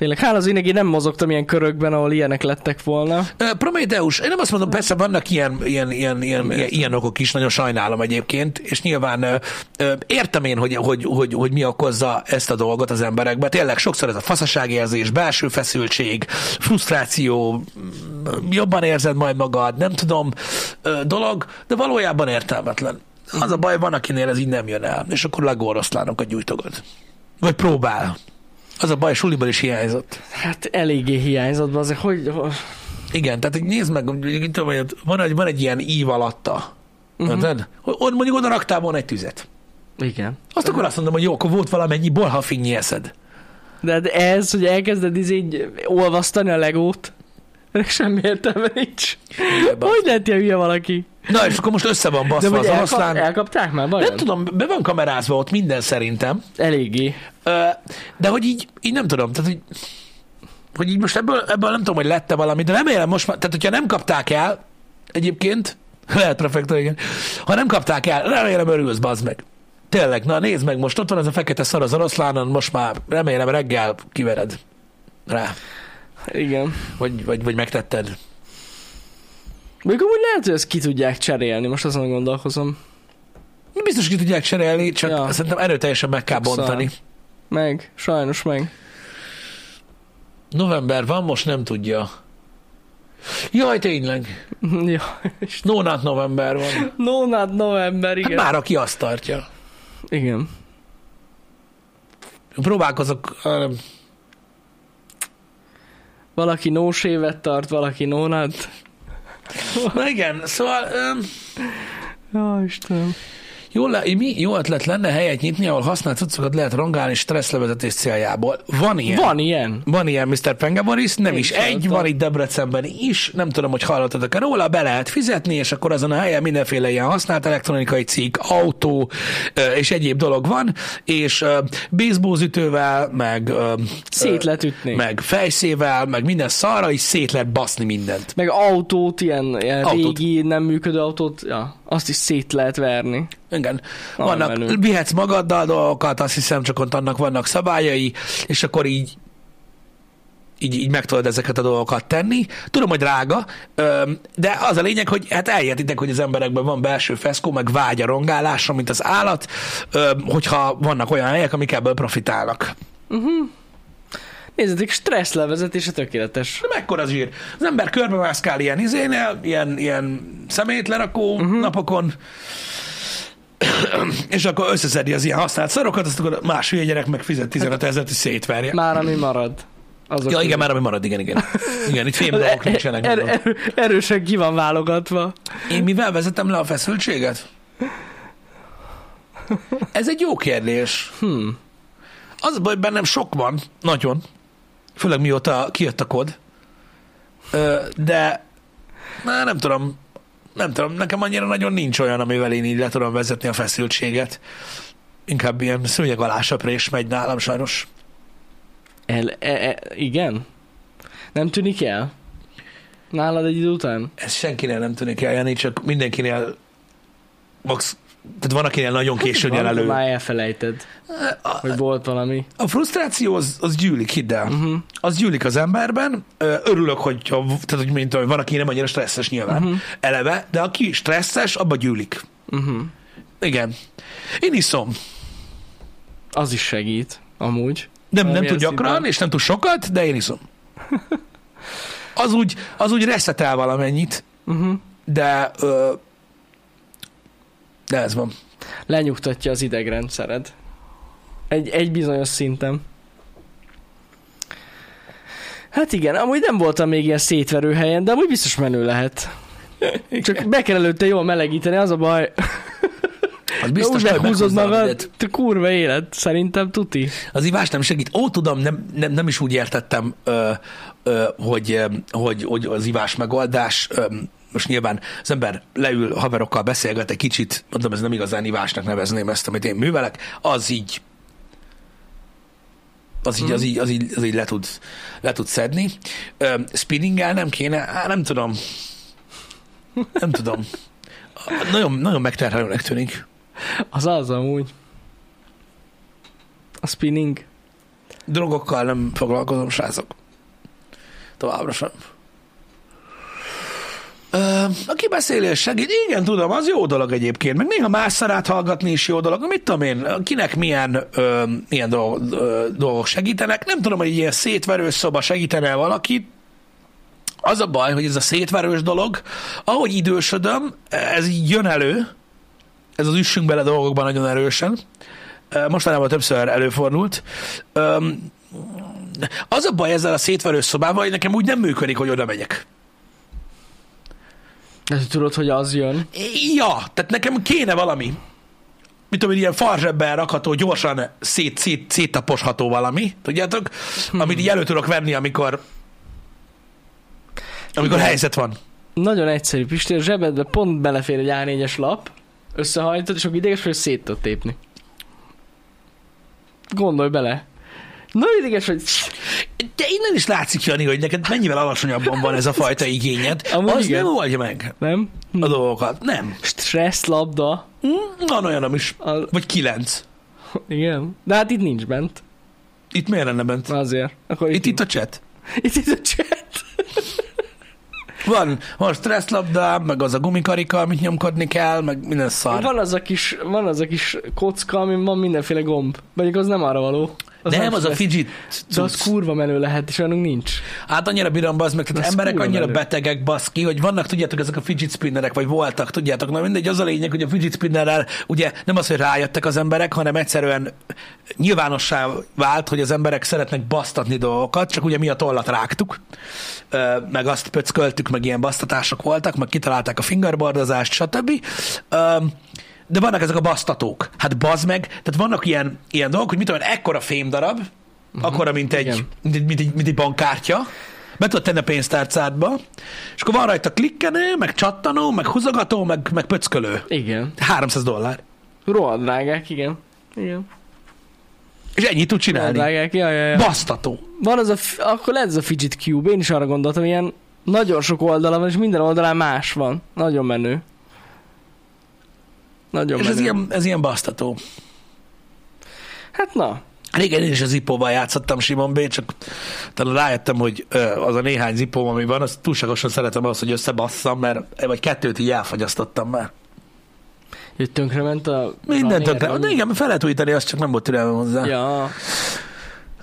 Tényleg, hála az én nem mozogtam ilyen körökben, ahol ilyenek lettek volna. Prometheus, én nem azt mondom, persze vannak ilyen, ilyen, ilyen, ilyen, ilyen, ilyen okok is, nagyon sajnálom egyébként, és nyilván ö, ö, értem én, hogy, hogy, hogy, hogy mi okozza ezt a dolgot az emberekbe. Tényleg sokszor ez a faszaságérzés, belső feszültség, frusztráció, jobban érzed majd magad, nem tudom, ö, dolog, de valójában értelmetlen. Az a baj, van, akinél ez így nem jön el, és akkor legoroszlánokat gyújtogat. Vagy próbál. Az a baj, suliban is hiányzott. Hát eléggé hiányzott, azért hogy... Igen, tehát nézd meg, van, egy, van egy ilyen ív alatta. Uh-huh. Ott mondjuk oda raktál volna egy tüzet. Igen. Azt akkor azt mondom, hogy jó, akkor volt valamennyi bolhafinnyi eszed. De, de ez, hogy elkezded izé olvasztani a legót, semmi értelme nincs. Hogy lehet ilyen hülye valaki? Na, és akkor most össze van baszva az elkap, oroszlán. elkapták már? Vajon? Nem tudom, be van kamerázva ott minden szerintem. Eléggé. De hogy így, így nem tudom, tehát hogy, hogy így most ebből, ebből nem tudom, hogy lette valami, de remélem most már, tehát hogyha nem kapták el, egyébként, lehet prefektor, igen, ha nem kapták el, remélem örülsz, bazd meg. Tényleg, na nézd meg, most ott van ez a fekete szar az oroszlánon, most már remélem reggel kivered rá, Igen. vagy, vagy, vagy megtetted. Még amúgy lehet, hogy ezt ki tudják cserélni, most azon gondolkozom. Biztos ki tudják cserélni, csak Ja. szerintem erőteljesen meg kell bontani. Meg, sajnos meg. November van, most nem tudja. Jaj, tényleg. ja. Nónát november van. Nónád november, Hát igen. már aki azt tartja. Igen. Próbálkozok, Valaki nósévet tart, valaki nónád. na igen, szóval ö, Ja, Istenem. Jó, le, mi jó ötlet lenne helyet nyitni, ahol használt cuccokat lehet rongálni stresszlevezetés céljából. Van ilyen. Van ilyen. Van ilyen Mr. Pengaboris, nem Én is is egy, hallottam. van itt Debrecenben is, nem tudom, hogy hallottatok-e róla, be lehet fizetni, és akkor azon a helyen mindenféle ilyen használt elektronikai cikk, autó és egyéb dolog van, és baseballütővel, meg, Szét lehet ütni. Meg, meg fejszével, meg minden szarra is szét lehet baszni mindent. meg autót, ilyen, ilyen Autót. régi, nem működő autót, ja, azt is szét lehet verni. Igen. Vannak, menő. vihetsz magaddal dolgokat, azt hiszem, csak ott annak vannak szabályai, és akkor így így, így meg tudod ezeket a dolgokat tenni. Tudom, hogy drága, de az a lényeg, hogy hát elértitek, hogy az emberekben van belső feszkó, meg vágy a rongálásra, mint az állat, hogyha vannak olyan helyek, amik ebből profitálnak. Nézzétek, stressz levezetése tökéletes. De mekkora zsír? Az ember körbe mászkál ilyen izénél, ilyen, ilyen szemétlerakó uh-huh. napokon, és akkor összeszedi az ilyen használt szarokat, azt akkor más hülye gyerek meg fizet 15 ezeret, hogy szétverje. Már ami marad. Azok Ja, igen, már ami marad, igen, igen. Igen, itt fém dolgok nincsenek. er, er, erősen ki van válogatva. Én mivel vezetem le a feszültséget? Ez egy jó kérdés. Hmm. Az a baj, bennem sok van, nagyon. Főleg mióta kijött a kod. De na, nem tudom, nem tudom, nekem annyira nagyon nincs olyan, amivel én így le tudom vezetni a feszültséget. Inkább ilyen szőnyeg alá söprés megy nálam sajnos. El, e, e, igen? Nem tűnik el? Nálad egy idő után? Ez senkinél nem tűnik el, Jani, csak mindenkinél max, tehát van, akinél nagyon későn jel Van, elő. Már elfelejted, A, hogy volt valami. a frusztráció az, az gyűlik, hidd el. Uh-huh. Az gyűlik az emberben. Örülök, hogy, tehát, hogy mint, van, aki nem annyira stresszes nyilván, Mhm. eleve, de aki stresszes, abba gyűlik. Uh-huh. Igen. Én iszom. Az is segít, amúgy. Nem, nem tud gyakran, szinten. és nem tud sokat, de én iszom. Az úgy, az úgy reszetel valamennyit, Uh-huh. de ö, de ez van. Lenyugtatja az idegrendszered. Egy, egy bizonyos szinten. Hát igen, amúgy nem voltam még ilyen szétverő helyen, de amúgy biztos menő lehet. Csak be kell előtte jól melegíteni, az a baj. Az Biztos, úgy meghúzod magad, te kurva élet, szerintem tuti. Az ivás nem segít. Ó, tudom, nem, nem, nem is úgy értettem, ö, ö, hogy, ö, hogy, hogy az ivás megoldás, ö, most nyilván az ember leül, haverokkal beszélget egy kicsit, mondom, ez nem igazán ivásnak nevezném ezt, amit én művelek, az így az így, az így, az így, az így le, tud, le tud szedni. Ö, spinninggel nem kéne, Á, nem tudom. Nem tudom. Nagyon, nagyon megterhelőnek tűnik. Az az amúgy. A spinning. Drogokkal nem foglalkozom, srácok. Továbbra sem. Ö, a kibeszélés segít. Igen, tudom, az jó dolog egyébként. Meg néha más szarát hallgatni is jó dolog. Mit tudom én, kinek milyen, ö, milyen dolgok, ö, dolgok segítenek. Nem tudom, hogy ilyen szétverős szoba segítene valakit. Az a baj, hogy ez a szétverős dolog, ahogy idősödöm, ez így jön elő, ez az üssünk bele dolgokban nagyon erősen. Mostanában többször előfordult. Az a baj ezzel a szétverős szobával, hogy nekem úgy nem működik, hogy oda megyek. De tudod, hogy az jön. Ja, tehát nekem kéne valami. Mit tudom, ilyen farzsebben rakható, gyorsan szét, szét, széttaposható valami, tudjátok? Amit így elő tudok venni, amikor amikor Igen. helyzet van. Nagyon egyszerű, Pisti, a zsebedbe pont belefér egy A4-es lap, összehajtod, és akkor ideges vagy szét tudod tépni. Gondolj bele. Na ideges vagy... De innen is látszik, Jani, hogy neked mennyivel alacsonyabban van ez a fajta igényed. Amúgy Az igen. nem oldja meg Nem? a dolgokat. Nem. Stressz labda. Hm, Van olyanom is. A... Vagy kilenc. Igen. De hát itt nincs bent. Itt miért lenne bent? Azért. Akkor Itt, itt a chat. itt, itt a chat. Van, van stresszlabda, meg az a gumikarika, amit nyomkodni kell, meg minden szar. Van az a kis, van az a kis kocka, amin van mindenféle gomb. Mondjuk az nem arra való. Az nem, az a fidget De az kurva menő lehet, és olyanunk nincs. Hát annyira bírom bazd meg, Az emberek annyira menő. betegek baszki, hogy vannak, tudjátok, ezek a fidget spinnerek, vagy voltak, tudjátok, na mindegy, az a lényeg, hogy a fidget spinnerrel ugye nem az, hogy rájöttek az emberek, hanem egyszerűen nyilvánossá vált, hogy az emberek szeretnek basztatni dolgokat, csak ugye mi a tollat rágtuk, meg azt pöcköltük, meg ilyen basztatások voltak, meg kitalálták a fingerboardozást, stb. De vannak ezek a basztatók. Hát bazd meg, tehát vannak ilyen, ilyen dolgok, hogy mit tudom, ekkora fémdarab, uh-huh. akkora, mint egy, mint egy, mint egy, mint egy bankkártya, be tudod tenni a pénztárcádba, és akkor van rajta klikkenő, meg csattanó, meg húzogató, meg, meg pöckölő. Igen. 300 dollár. Rohadt drágák, igen. Igen. És ennyit tud csinálni. drágák, ja, ja, ja. Basztató. Van az a, akkor lehet ez a Fidget Cube, én is arra gondoltam, ilyen nagyon sok oldala van, és minden oldalán más van. Nagyon menő. Nagyon És menő. ez ilyen, ez ilyen basztató. Hát na, Régen én is az Zippóval játszottam Simon B, csak talán rájöttem, hogy az a néhány Zippóm, ami van, azt túlságosan szeretem ahhoz, hogy összebasszam, mert vagy kettőt így elfagyasztottam már. hogy tönkrement a... Runner, tönkre. De igen, fel lehet újítani, azt csak nem volt türelmem hozzá. Ja,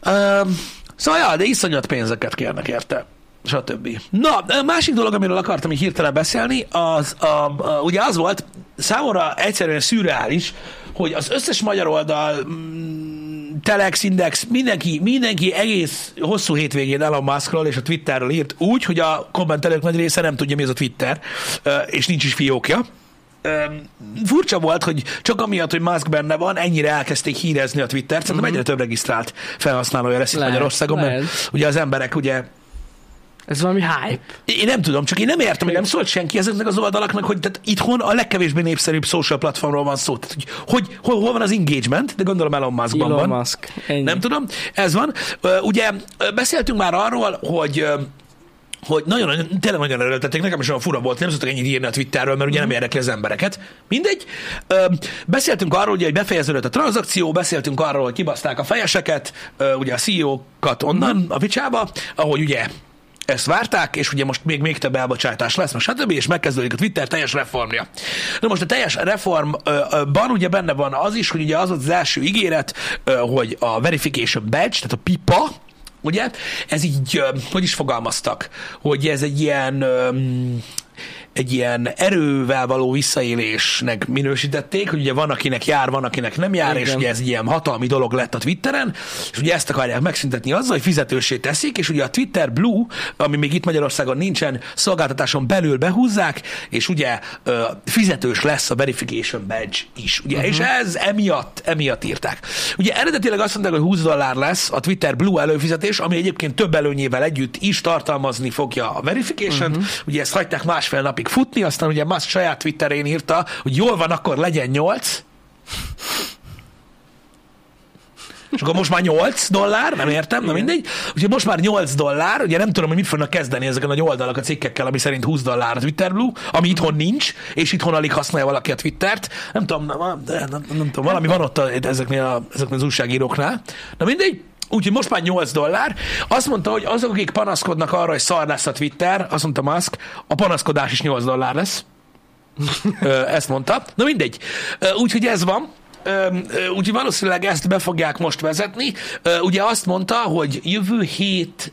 Um, szóval, ja, de iszonyat pénzeket kérnek érte stb. Na, másik dolog, amiről akartam így hirtelen beszélni, az a, a, ugye az volt, számomra egyszerűen szürreális, hogy az összes magyar oldal mm, Telex Index, mindenki, mindenki egész hosszú hétvégén Elon Muskról és a Twitterről írt úgy, hogy a kommentelők nagy része nem tudja, mi az a Twitter, és nincs is fiókja. Furcsa volt, hogy csak amiatt, hogy Musk benne van, ennyire elkezdték hírezni a Twittert, szerintem Mhm. egyre több regisztrált felhasználója lesz itt Lehet, Magyarországon, mert ugye az emberek ugye Ez valami hype. én nem tudom, csak én nem értem, hogy nem szólt senki ezeknek az oldalaknak, hogy tehát itthon a legkevésbé népszerűbb social platformról van szó. Tehát, hogy, hogy hol, hol van az engagement, de gondolom Elon Muskban Elon van. Musk. Ennyi. Nem tudom, ez van. Ugye beszéltünk már arról, hogy hogy nagyon, nagyon, tényleg nagyon erőltették, nekem is olyan fura volt, nem szoktak ennyit írni a Twitterről, mert ugye nem érdekli az embereket. Mindegy. Ö, beszéltünk arról, ugye, hogy befejeződött a tranzakció, beszéltünk arról, hogy kibaszták a fejeseket, ö, ugye a CEO-kat onnan a vicsába, ahogy ugye ezt várták, és ugye most még, még több elbocsátás lesz, most stb., és megkezdődik a Twitter teljes reformja. Na most a teljes reformban ugye benne van az is, hogy ugye az az első ígéret, hogy a verification badge, tehát a pipa, ugye, ez így, hogy is fogalmaztak, hogy ez egy ilyen, egy ilyen erővel való visszaélésnek minősítették, hogy ugye van, akinek jár, van, akinek nem jár, Igen. és ugye ez egy ilyen hatalmi dolog lett a Twitteren, és ugye ezt akarják megszüntetni azzal, hogy fizetősé teszik, és ugye a Twitter Blue, ami még itt Magyarországon nincsen, szolgáltatáson belül behúzzák, és ugye fizetős lesz a verification badge is, ugye, uh-huh. és ez emiatt, emiatt írták. Ugye eredetileg azt mondták, hogy 20 dollár lesz a Twitter Blue előfizetés, ami egyébként több előnyével együtt is tartalmazni fogja a verification uh-huh. ugye ezt hagyták másfél napig futni, aztán ugye Musk saját Twitterén írta, hogy jól van, akkor legyen 8, és akkor most már 8 dollár, nem értem, na mindegy. Úgyhogy most már 8 dollár, ugye nem tudom, hogy mit fognak kezdeni ezek a nagy oldalak a cikkekkel, ami szerint 20 dollár a Twitter Blue, ami itthon nincs, és itthon alig használja valaki a Twittert. Nem tudom, nem, nem, nem, nem tudom valami van ott a, ezeknél, a, ezeknél az újságíróknál. Na mindegy, Úgyhogy most már 8 dollár. Azt mondta, hogy azok, akik panaszkodnak arra, hogy szar lesz a Twitter, azt mondta Musk, a panaszkodás is 8 dollár lesz. Ezt mondta. Na mindegy. Úgyhogy ez van. Úgyhogy valószínűleg ezt be fogják most vezetni. Ugye azt mondta, hogy jövő hét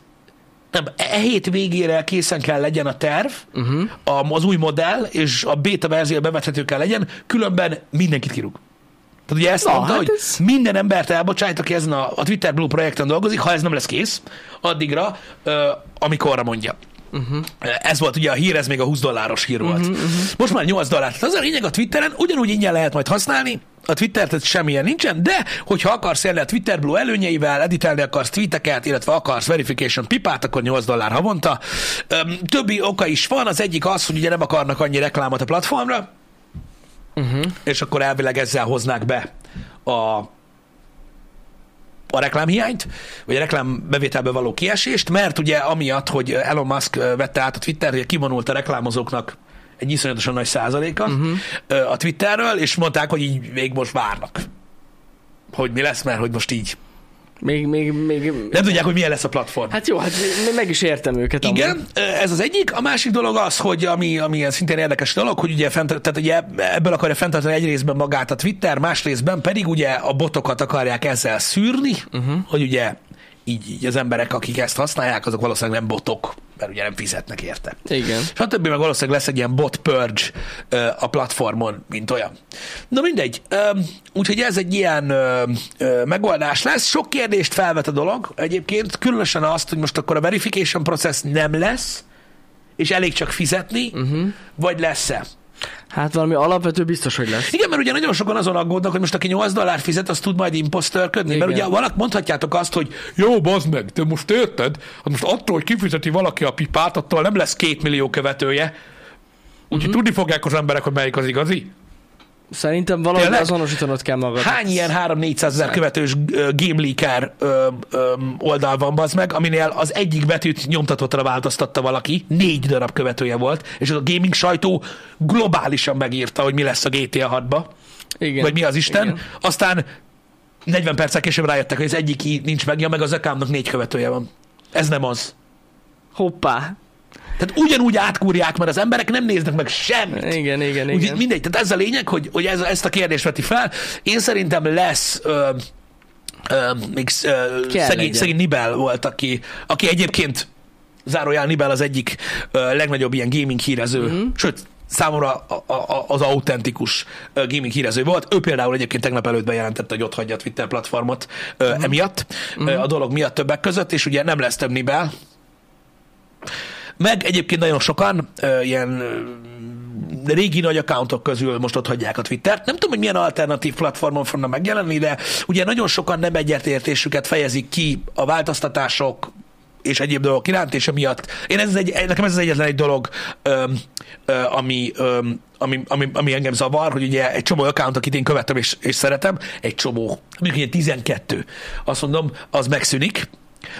nem, e hét végére készen kell legyen a terv, uh-huh. az új modell, és a beta verzió bevethető kell legyen, különben mindenkit kirúg. Tehát ugye ezt Na, mondta, hát hogy ez- minden embert elbocsájt, aki ezen a, a Twitter Blue projekten dolgozik, ha ez nem lesz kész, addigra, ö, amikorra mondja. Uh-huh. Ez volt ugye a hír, ez még a 20 dolláros hír volt. Uh-huh, uh-huh. Most már 8 dollár. Tehát az a lényeg a Twitteren, ugyanúgy ingyen lehet majd használni, a Twitter, tehát semmilyen nincsen, de hogyha akarsz élni a Twitter Blue előnyeivel, editálni akarsz tweeteket, illetve akarsz verification pipát, akkor 8 dollár havonta. Többi oka is van, az egyik az, hogy ugye nem akarnak annyi reklámot a platformra, uh-huh. és akkor elvileg ezzel hoznák be a a reklámhiányt, vagy a reklámbevételbe való kiesést, mert ugye amiatt, hogy Elon Musk vette át a Twitter, hogy kivonult a reklámozóknak egy iszonyatosan nagy százaléka uh-huh. a Twitterről, és mondták, hogy így még most várnak, hogy mi lesz, mert hogy most így Még, még, még... nem tudják, hogy milyen lesz a platform. Hát jó, hát meg is értem őket. amúgy. Igen, ez az egyik. A másik dolog az, hogy ami, ami szintén érdekes dolog, hogy ugye, fent, tehát ugye ebből akarja fenntartani egy részben magát a Twitter, más részben pedig ugye a botokat akarják ezzel szűrni, uh-huh. hogy ugye így, így az emberek, akik ezt használják, azok valószínűleg nem botok, mert ugye nem fizetnek érte. Igen. Stb. meg valószínűleg lesz egy ilyen bot purge ö, a platformon, mint olyan. Na mindegy, ö, úgyhogy ez egy ilyen ö, ö, megoldás lesz. Sok kérdést felvet a dolog egyébként, különösen azt, hogy most akkor a verification process nem lesz, és elég csak fizetni, uh-huh. vagy lesz-e. Hát valami alapvető biztos, hogy lesz. Igen, mert ugye nagyon sokan azon aggódnak, hogy most aki 8 dollár fizet, az tud majd imposztörködni. Mert ugye valak mondhatjátok azt, hogy jó, bazd meg, de most érted? Hát most attól, hogy kifizeti valaki a pipát, attól nem lesz két millió követője. Úgyhogy uh-huh. tudni fogják az emberek, hogy melyik az igazi. Szerintem valahogy Tényleg? azonosítanod kell magad. Hány ilyen 3-400 ezer követős Game Leaker ö, ö, oldal van, bazd meg, aminél az egyik betűt nyomtatottra változtatta valaki, négy darab követője volt, és a gaming sajtó globálisan megírta, hogy mi lesz a GTA 6-ba, Igen. vagy mi az Isten, Igen. aztán 40 perccel később rájöttek, hogy az egyik nincs meg, ja, meg az accountnak négy követője van. Ez nem az. Hoppá. Tehát ugyanúgy átkúrják, mert az emberek nem néznek meg semmit. Igen, igen, Úgy, igen. mindegy, tehát ez a lényeg, hogy, hogy ez, ezt a kérdést veti fel. Én szerintem lesz ö, ö, még ö, szegény, legyen. szegény Nibel volt, aki, aki egyébként zárójál Nibel az egyik ö, legnagyobb ilyen gaming hírező, Mhm. uh-huh. sőt, számomra a, a, az autentikus gaming hírező volt. Ő például egyébként tegnap előtt bejelentette, hogy ott hagyja a Twitter platformot uh-huh. emiatt, uh-huh. a dolog miatt többek között, és ugye nem lesz több Nibel. Meg egyébként nagyon sokan ilyen régi nagy accountok közül most ott hagyják a Twittert. Nem tudom, hogy milyen alternatív platformon fognak megjelenni, de ugye nagyon sokan nem egyetértésüket fejezik ki a változtatások és egyéb dolgok iránt, és emiatt én ez egy, nekem ez az egyetlen egy dolog, öm, ö, ami, öm, ami, ami, ami engem zavar, hogy ugye egy csomó account, akit én követem és, és szeretem, egy csomó, mondjuk ilyen 12, azt mondom, az megszűnik,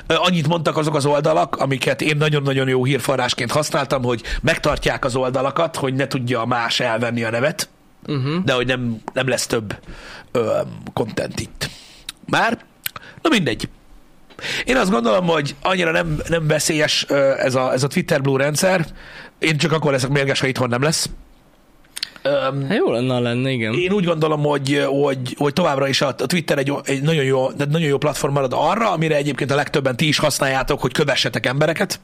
Annyit mondtak azok az oldalak, amiket én nagyon-nagyon jó hírforrásként használtam, hogy megtartják az oldalakat, hogy ne tudja más elvenni a nevet, uh-huh. de hogy nem, nem lesz több ö, content itt. Már? Na mindegy. Én azt gondolom, hogy annyira nem, nem veszélyes ez a, ez a Twitter Blue rendszer. Én csak akkor leszek mérges, ha itthon nem lesz. Um, Hát jó lenne, lenne, igen. én úgy gondolom, hogy, hogy, hogy továbbra is a, Twitter egy, egy nagyon, jó, de nagyon jó platform marad arra, amire egyébként a legtöbben ti is használjátok, hogy kövessetek embereket.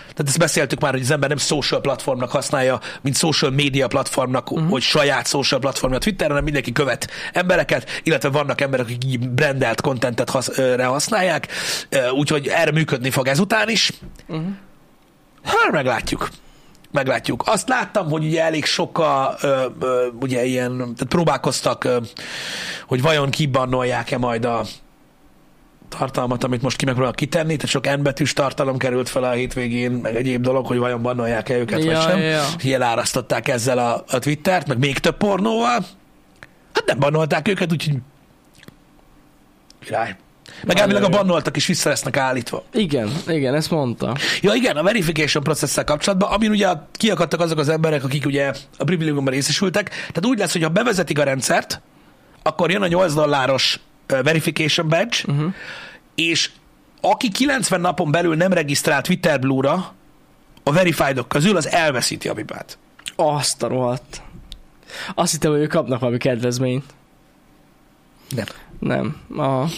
Tehát ezt beszéltük már, hogy az ember nem social platformnak használja, mint social media platformnak, uh-huh. hogy saját social platformja Twitter, hanem mindenki követ embereket, illetve vannak emberek, akik brandelt contentet hasz, használják, úgyhogy erre működni fog ezután is. Uh-huh. Hát meglátjuk. Meglátjuk. Azt láttam, hogy ugye elég sokkal ö, ö, ugye ilyen, tehát próbálkoztak, ö, hogy vajon kibannolják-e majd a tartalmat, amit most ki megpróbálok kitenni, tehát sok N betűs tartalom került fel a hétvégén, meg egyéb dolog, hogy vajon bannolják-e őket, Ja, vagy sem. ja, ja. Így elárasztották ezzel a, a Twittert, meg még több pornóval. Hát nem bannolták őket, úgyhogy király. Meg elvileg a bannoltak is vissza lesznek állítva. Igen, igen, ezt mondta. Ja igen, a verification processzel kapcsolatban, amin ugye kiakadtak azok az emberek, akik ugye a privilégiumban részesültek, tehát úgy lesz, hogy ha bevezetik a rendszert, akkor jön a 8 dolláros verification badge, uh-huh. és aki 90 napon belül nem regisztrált Twitter Blue-ra, a verified közül, az elveszíti a bibát. Azt a rohadt. Azt hittem, hogy ők kapnak valami kedvezményt. Nem. Nem. Aha.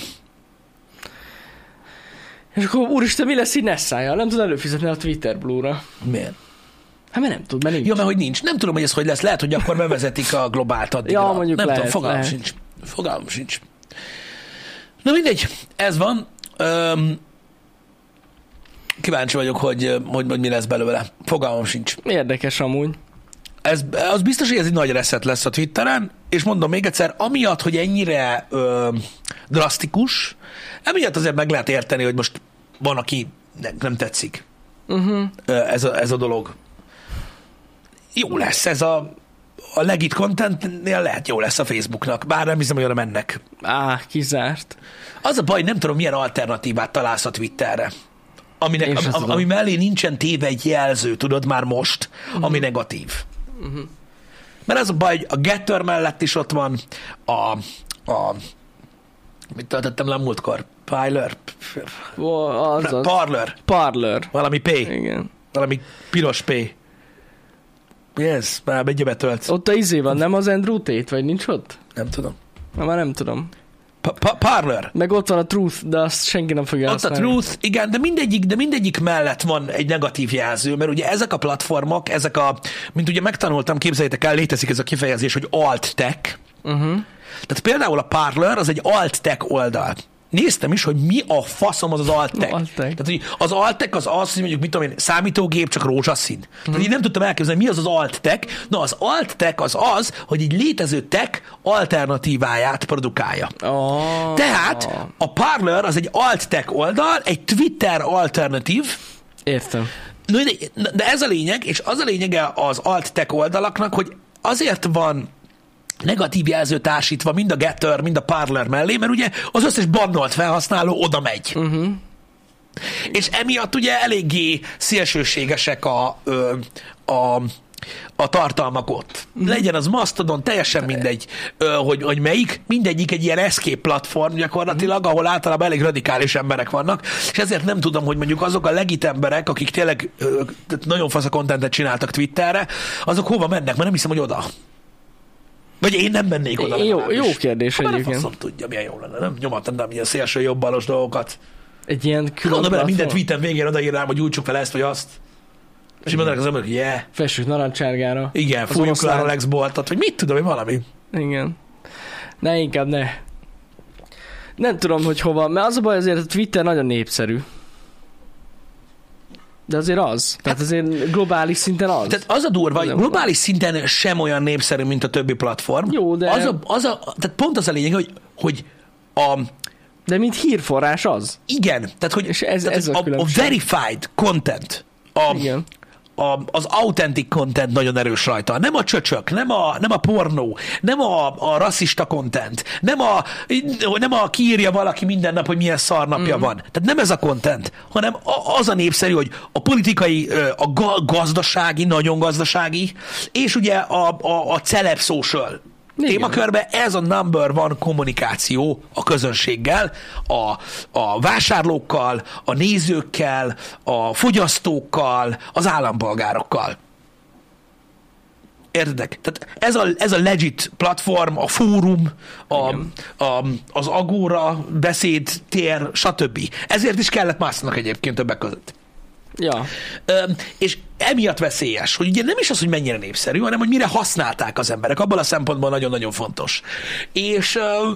És akkor úristen, mi lesz így Nessájjal? Nem tud előfizetni a Twitter Blue-ra. Miért? Hát mert nem tud, mert nincs. Ja, mert hogy nincs. Nem tudom, hogy ez hogy lesz. Lehet, hogy akkor bevezetik a globált addigra. Ja, mondjuk Nem lehet, tudom, fogalmam lehet. sincs. Fogalmam sincs. Na mindegy, ez van. Öm, kíváncsi vagyok, hogy, hogy, hogy mi lesz belőle. Fogalmam sincs. Érdekes amúgy. Ez, az biztos, hogy ez egy nagy reset lesz a Twitteren, és mondom még egyszer, amiatt, hogy ennyire ö, drasztikus, emiatt azért meg lehet érteni, hogy most van, aki ne, nem tetszik Uh-huh. ez a, ez a dolog. Jó lesz ez a, a legit contentnél lehet jó lesz a Facebooknak, bár nem hiszem, hogy oda mennek. Á, kizárt. Az a baj, nem tudom, milyen alternatívát találsz a Twitterre. Aminek, Én sem ami, mellé nincsen téve egy jelző, tudod már most, uh-huh. ami negatív. Uh-huh. Mert az a baj, hogy a Getter mellett is ott van a, a mit töltöttem le múltkor? Parler? Az az. Parler. Parlor. Valami P. Igen. Valami piros P. Mi ez? Már egy betöltsz. Ott a izé van, nem az Andrew Tate, vagy nincs ott? Nem tudom. Na, már nem tudom. Pa- pa- Parler. Meg ott van a Truth, de azt senki nem fogja Ott a. Truth, igen, de mindegyik, de mindegyik mellett van egy negatív jelző, mert ugye ezek a platformok, ezek a, mint ugye megtanultam, képzeljétek el, létezik ez a kifejezés, hogy alt-tech. Uh-huh. Tehát például a Parler az egy alt-tech oldal. Néztem is, hogy mi a faszom az az alt-tech. Alt-tech. Tehát, hogy az alt-tech az az, hogy mondjuk, mit tudom én, számítógép, csak rózsaszín. Mhm. Tehát így nem tudtam elképzelni, mi az az alt-tech. Na, az alt-tech az az, hogy egy létező tech alternatíváját produkálja. Oh. Tehát a Parler az egy alt-tech oldal, egy Twitter alternatív, Értem. De ez a lényeg, és az a lényege az alt-tech oldalaknak, hogy azért van negatív jelző társítva mind a Getter, mind a Parler mellé, mert ugye az összes bannolt felhasználó oda megy. Uh-huh. És emiatt ugye eléggé szélsőségesek a, a, a tartalmak ott. Legyen az Mastodon, teljesen mindegy, hogy, hogy melyik, mindegyik egy ilyen escape platform gyakorlatilag, ahol általában elég radikális emberek vannak, és ezért nem tudom, hogy mondjuk azok a legit emberek, akik tényleg nagyon fasz a kontentet csináltak Twitterre, azok hova mennek, mert nem hiszem, hogy oda. Vagy én nem mennék oda. Jó, jó kérdés Hát, egyébként. faszom tudja, milyen jó lenne, nem? Nyomatnám ilyen szélső jobbalos dolgokat. Egy ilyen külön Mondom bele, minden tweeten végén odaírnám, hogy újtsuk fel ezt vagy azt. És mondanak az emberek, hogy yeah, Fessük narancsárgára. igen, fújjuk le a. Rolex boltot, vagy mit tudom, hogy valami. Igen. Ne, inkább ne. Nem tudom, hogy hova, mert az a baj azért a Twitter nagyon népszerű. De azért az. Tehát azért globális szinten az. Tehát az a durva, hogy globális szinten sem olyan népszerű, mint a többi platform. Jó, de- Az a, az a, tehát pont az a lényeg, hogy, hogy a, De mint hírforrás az. igen, tehát hogy És ez- tehát ez a a, a verified content, a, Igen. A, az authentic content nagyon erős rajta. Nem a csöcsök, nem a, nem a pornó, nem a, a rasszista content, nem a, nem a kiírja valaki minden nap, hogy milyen szarnapja mm. van. Tehát nem ez a content, hanem a, az a népszerű, hogy a politikai, a ga, gazdasági, nagyon gazdasági, és ugye a, a, a celeb social Igen. témakörben ez a number van kommunikáció a közönséggel, a, a vásárlókkal, a nézőkkel, a fogyasztókkal, az állampolgárokkal. Értedek? Tehát ez a, ez a legit platform, a fórum, a, a, az agóra, beszédtér, stb. Ezért is kellett Musknak egyébként többek között. Ja. Ö, és emiatt veszélyes, hogy ugye nem is az, hogy mennyire népszerű, hanem hogy mire használták az emberek. Abban a szempontból nagyon-nagyon fontos. És ö,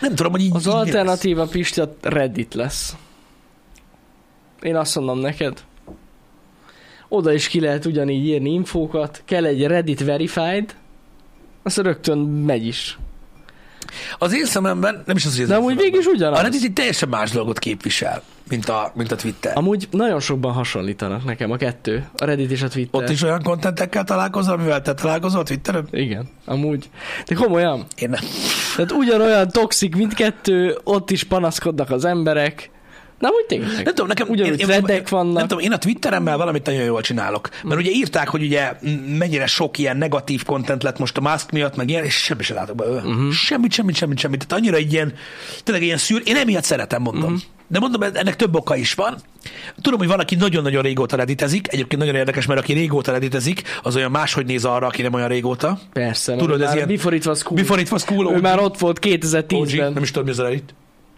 nem tudom, hogy így Az így mi lesz. alternatíva Pisti a Reddit lesz. Én azt mondom neked. Oda is ki lehet ugyanígy írni infókat. Kell egy Reddit verified, az rögtön megy is. Az én szememben, nem is az, hogy az De amúgy végig is ugyanaz. A Reddit egy teljesen más dolgot képvisel, mint a, mint a Twitter. Amúgy nagyon sokban hasonlítanak nekem a kettő. A Reddit és a Twitter. Ott is olyan kontentekkel találkozol, amivel te találkozol Twitteren? Igen, amúgy. De komolyan. Én nem. Tehát ugyanolyan toxik mindkettő, ott is panaszkodnak az emberek. Na, úgy tényleg. Nem tudom, nekem... Ugyanúgy threadek vannak. Nem tudom, én a Twitteremmel valamit nagyon jól csinálok. Mert ugye írták, hogy ugye mennyire sok ilyen negatív kontent lett most a Musk miatt, meg ilyen, és semmi sem látok belőle. Mhm. Uh-huh. Semmit, semmit, semmit, semmit. Tehát annyira egy ilyen, tényleg ilyen szűr... Én emiatt szeretem, mondom. Mhm. De mondom, ennek több oka is van. Tudom, hogy van, aki nagyon-nagyon régóta reditezik. Egyébként nagyon érdekes, mert aki régóta reditezik, az olyan máshogy néz arra, aki nem olyan régóta. Persze. Tudod, ez ilyen- Before it was cool. Before it was cool, Ő OG. már ott volt OG, 2010-ben. nem is tudom, mi az a Reddit.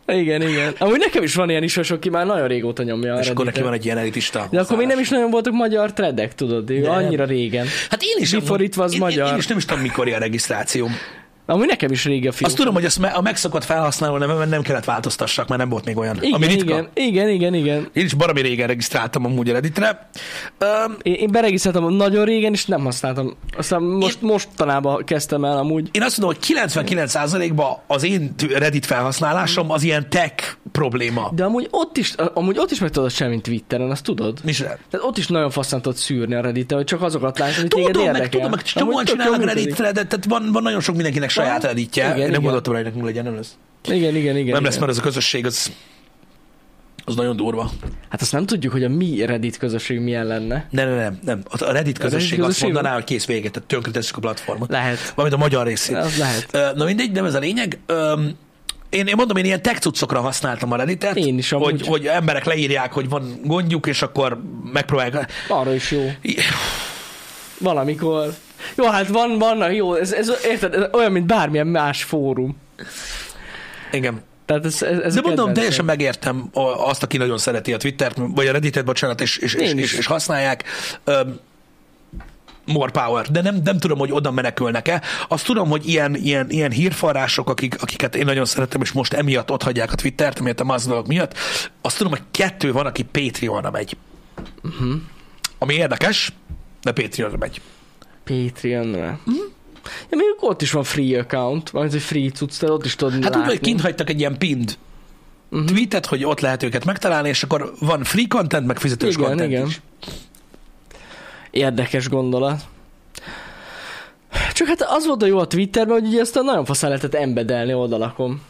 Igen, igen. Amúgy nekem is van ilyen is, aki már nagyon régóta nyomja És akkor neki van egy ilyen elitista. De akkor még nem is nagyon voltak magyar threadek, tudod, ő Nem. annyira régen. Hát én is. Before amúgy- it was én, magyar. Én, én is nem is tudom, mikor a regisztrációm. Amúgy nekem is régi a fiú. Azt tudom, hogy me- a megszokott felhasználó nevemen nem kellett változtassak, mert nem volt még olyan. igen, ami ritka. igen, igen, igen, igen. Én is baromi régen regisztráltam amúgy a Redditre. Um, Én, én beregisztráltam nagyon régen, és nem használtam. Aztán most, mostanában kezdtem el amúgy. én azt mondom, hogy 99%-ban az én Reddit felhasználásom az ilyen tech probléma. De amúgy ott is, amúgy ott is meg tudod sem, mint Twitteren, azt tudod? Mi sem. Tehát ott is nagyon faszán tudod szűrni a reddit hogy csak azokat látod, amit téged Tudom, érdekel. meg tudom, meg csomóan csinálnak. Reddit threadet, tehát van, van nagyon sok mindenkinek saját Van. Redditje. Igen, Én nem igen. gondoltam, hogy nekünk legyen, nem lesz. Igen, igen, igen. Nem lesz, igen. mert ez a közösség, az, az nagyon durva. Hát azt nem tudjuk, hogy a mi Reddit közösség milyen lenne. Nem, nem, nem. nem. A Reddit közösség azt közösség mondaná, van? hogy kész véget, tehát tönkretesszük a platformot. Lehet. Valamint a magyar részét. Az lehet. Na mindegy, nem ez a lényeg. Én, én mondom, én ilyen tech cuccokra használtam a Redditet, Én is amúgy. hogy, hogy emberek leírják, hogy van gondjuk, és akkor megpróbálják. Arra is jó. Valamikor. Jó, hát van, vannak, jó, ez, ez, érted, ez olyan, mint bármilyen más fórum. Igen. Tehát ez, ez, ez De mondom, kedvencem. teljesen megértem azt, aki nagyon szereti a Twittert, vagy a Redditet, bocsánat, és, és, és, és, és használják. Öm, more power, de nem, nem tudom, hogy oda menekülnek-e. Azt tudom, hogy ilyen, ilyen, ilyen hírforrások, akik, akiket én nagyon szeretem, és most emiatt ott hagyják a Twittert, emiatt a más dolog miatt, azt tudom, hogy kettő van, aki Patreonra megy. Uh-huh. Ami érdekes, de Patreonra megy. Patreonra. Mhm. Ja, még ott is van free account, vagy egy free cucc, tehát ott is tudod Hát látni. Úgy, hogy kint hagytak egy ilyen pinned uh-huh. tweetet, hogy ott lehet őket megtalálni, és akkor van free content, meg fizetős Igen, content igen. is. Érdekes gondolat. Csak hát az volt a jó a Twitterben, hogy ugye ezt nagyon faszán lehetett embedelni oldalakon.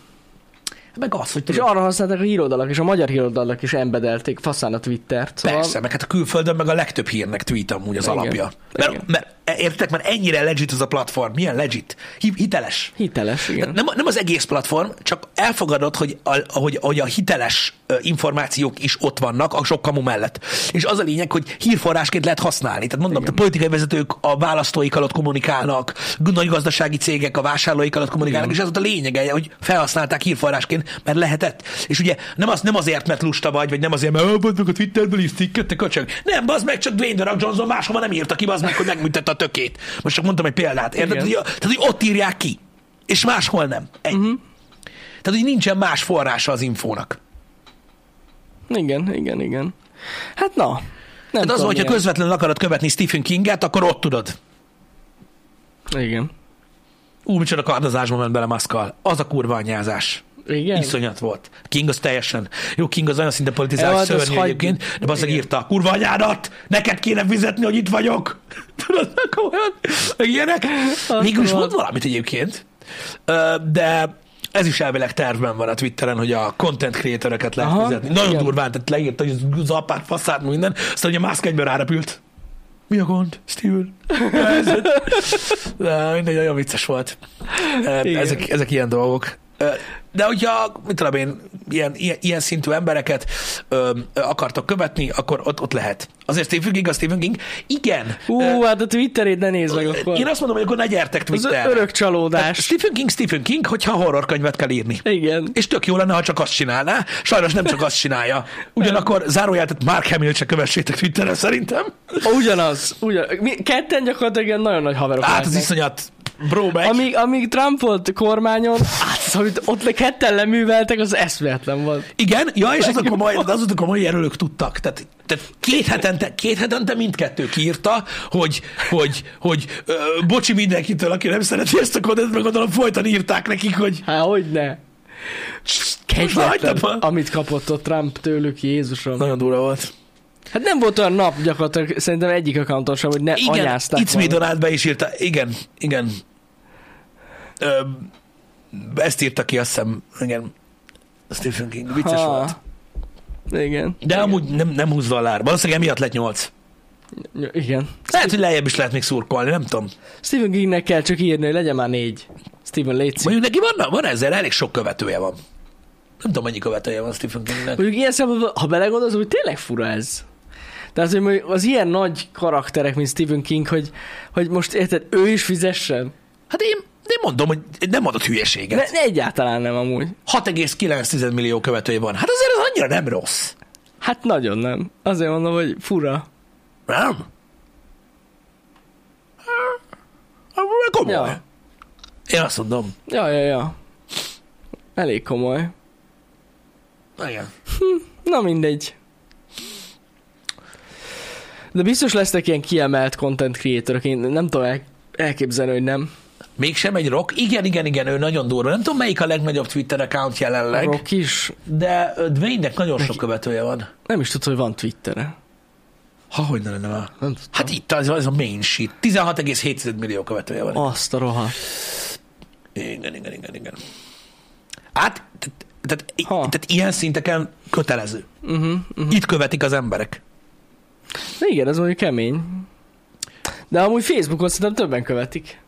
Meg az, hogy És tudod, arra használták a híroldalak, és a magyar híroldalak is embedelték faszán a Twittert. Szóval Persze, meg hát a külföldön meg a legtöbb hírnek tweet amúgy az Igen. alapja. Igen. Mert, mert értek, mert ennyire legit az a platform. Milyen legit? Hi- Hiteles. Hiteles, igen. Nem, nem az egész platform, csak elfogadod, hogy a, hogy, hogy a hiteles információk is ott vannak a sok kamu mellett. És az a lényeg, hogy hírforrásként lehet használni. Tehát mondom, a politikai vezetők a választóik alatt kommunikálnak, nagy gazdasági cégek a vásárlóik alatt kommunikálnak, és ez ott a lényege, hogy felhasználták hírforrásként. mert lehetett. És ugye nem, az, nem azért, mert lusta vagy, vagy nem azért, mert "Ó, meg a Twitterből is cikket, köcsög. Nem, az meg csak Dwayne The Johnson máshova nem írta ki, az meg, hogy megműtette a tökét. Most csak mondtam egy példát, érted? Igen. Tehát, hogy ott írják ki, és máshol nem. Ennyi. Uh-huh. Tehát, hogy nincsen más forrása az infónak. Igen, igen, igen. Hát na. Nem Tehát az, tudom, hogyha milyen- közvetlenül akarod követni Stephen Kinget, akkor ott tudod. Igen. Ú, micsoda kardozásba ment bele Maszkal. Az a kurva anyázás. Igen? Iszonyat volt. King az teljesen. Jó, King az olyan szinte Ja, politizált hát azt szörnyű hagy- egyébként, de Igen. írta, kurva anyádat, neked kéne fizetni, hogy itt vagyok. Tudod, komolyan, meg ilyenek. Azt Végül is van. mond valamit egyébként, de ez is elvileg tervben van a Twitteren, hogy a content creatoröket lehet Aha, fizetni. Nagyon igen. durván, tehát leírta, hogy az apát, faszát, minden. Aztán ugye Musk egyből rárepült. Mi a gond, Steven? De mindegy, nagyon vicces volt. Igen. Ezek, ezek ilyen dolgok. De hogyha, mit tudom én, ilyen, ilyen, ilyen szintű embereket ö, ö, akartok követni, akkor ott, ott lehet. Azért Stephen King, a Stephen King. Igen. Ú, Ö, hát a Twitterét ne nézd meg akkor. én azt mondom, hogy akkor ne gyertek Az Twitterre. örök csalódás. Stephen King, Stephen King, hogyha horrorkönyvet kell írni. Igen. És tök jó lenne, ha csak azt csinálná. Sajnos nem csak azt csinálja. Ugyanakkor zárójeltet Mark Hamill se kövessétek Twitteren szerintem. Ugyanaz. Ugyan... Mi, ketten gyakorlatilag ilyen nagyon nagy haverok Hát az iszonyat megy. Amíg, amíg Trump volt kormányon, hát, amit ott le ketten leműveltek, az eszméletlen volt. Igen, ja, és azok a mai, azok a komoly jelölők tudtak. Tehát, tehát két, hetente, két hetente mindkettő kiírta, hogy, hogy, hogy ö, bocsi mindenkitől, aki nem szereti ezt a kontent, meg gondolom folyton írták nekik, hogy Hát, hogy ne. Kegyetlen, amit kapott ott Trump tőlük, Jézusom. nagyon durva volt. Hát nem volt olyan nap gyakorlatilag, szerintem egyik accounton sem, hogy ne Igen, anyázták It's Me. Donald be is írta. Igen, igen. Ö, ezt írta ki, azt hiszem, igen. Stephen King, vicces Ha. volt. Igen. De amúgy nem, nem húzva a lár. Valószínűleg emiatt lett nyolc. Igen. Lehet, hogy lejjebb is lehet még szurkolni, nem tudom. Stephen Kingnek kell csak írni, hogy legyen már négy. Stephen Léci. Mondjuk neki van, van ezzel elég sok követője van. Nem tudom, mennyi követője van Stephen Kingnek. Mondjuk ilyen szempontból, ha belegondolsz, hogy tényleg fura ez. Tehát, hogy az ilyen nagy karakterek, mint Stephen King, hogy, hogy most érted, ő is fizessen? Hát én, én mondom, hogy nem mondott hülyeséget. Ne, egyáltalán nem amúgy. 6,9 millió követője van. Hát azért az annyira nem rossz. Hát nagyon nem. Azért mondom, hogy fura. Nem? Hát, Komoly. Ja. Én azt mondom. Ja, ja, ja. Elég komoly. Igen. Na mindegy. De biztos lesznek ilyen kiemelt content creatorok, én nem tudom el- elképzelni, hogy nem. Mégsem egy rock. Igen, igen, igen, ő nagyon durva. Nem tudom, melyik a legnagyobb Twitter account jelenleg, Rock is. de Dwayne-nek nagyon sok követője van. Nem is tudod, hogy van Twittere. Ha, hogy ne lenne már. Nem tudtam. Hát itt az, az a main shit. 16,7 millió követője van. Azt a rohadt. Igen, igen, igen, igen. Hát, tehát, tehát, tehát ilyen szinteken kötelező. Uh-huh, uh-huh. Itt követik az emberek. De igen, ez mondjuk kemény. De amúgy Facebookon szerintem többen követik.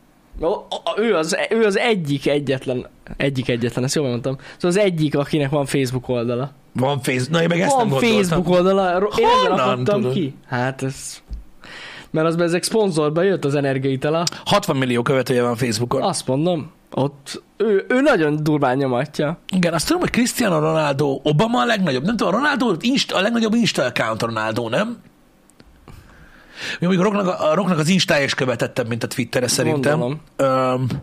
Ő, az, ő az egyik egyetlen, egyik egyetlen, ezt jól mondtam. Szóval az egyik, akinek van Facebook oldala. Van Facebook, na én meg ezt van nem gondoltam. Facebook oldala, én ezzel akadtam tudod? ki. Hát ez... Mert az ezek szponzorba jött az energiaitala. 60 millió követője van Facebookon. Azt mondom, ott ő, ő nagyon durván nyomatja. Igen, azt tudom, hogy Cristiano Ronaldo, Obama a legnagyobb. Nem tudom, a Ronaldo Insta, a legnagyobb Insta account Ronaldo, nem? Mi mondjuk a Rocknak, a Rocknak az Instája is követettebb, mint a Twittere szerintem. Gondolom.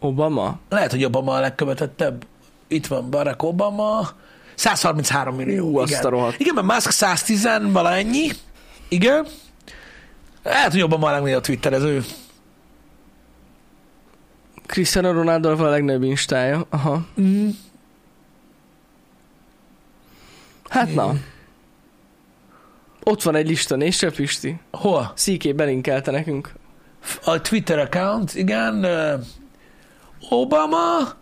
Obama? lehet, hogy Obama a legkövetettebb. Itt van Barack Obama. 133 millió. Ú, igen. a. Igen, mert Musk 110 valannyi. Igen. Lehet, hogy Obama a legnagyobb twitterező. Cristiano Ronaldo a legnagyobb instája. Aha. Mm. Hát na. Ott van egy lista, nézd Pisti. Hol? CK belinkelte nekünk. A Twitter account, igen. Obama,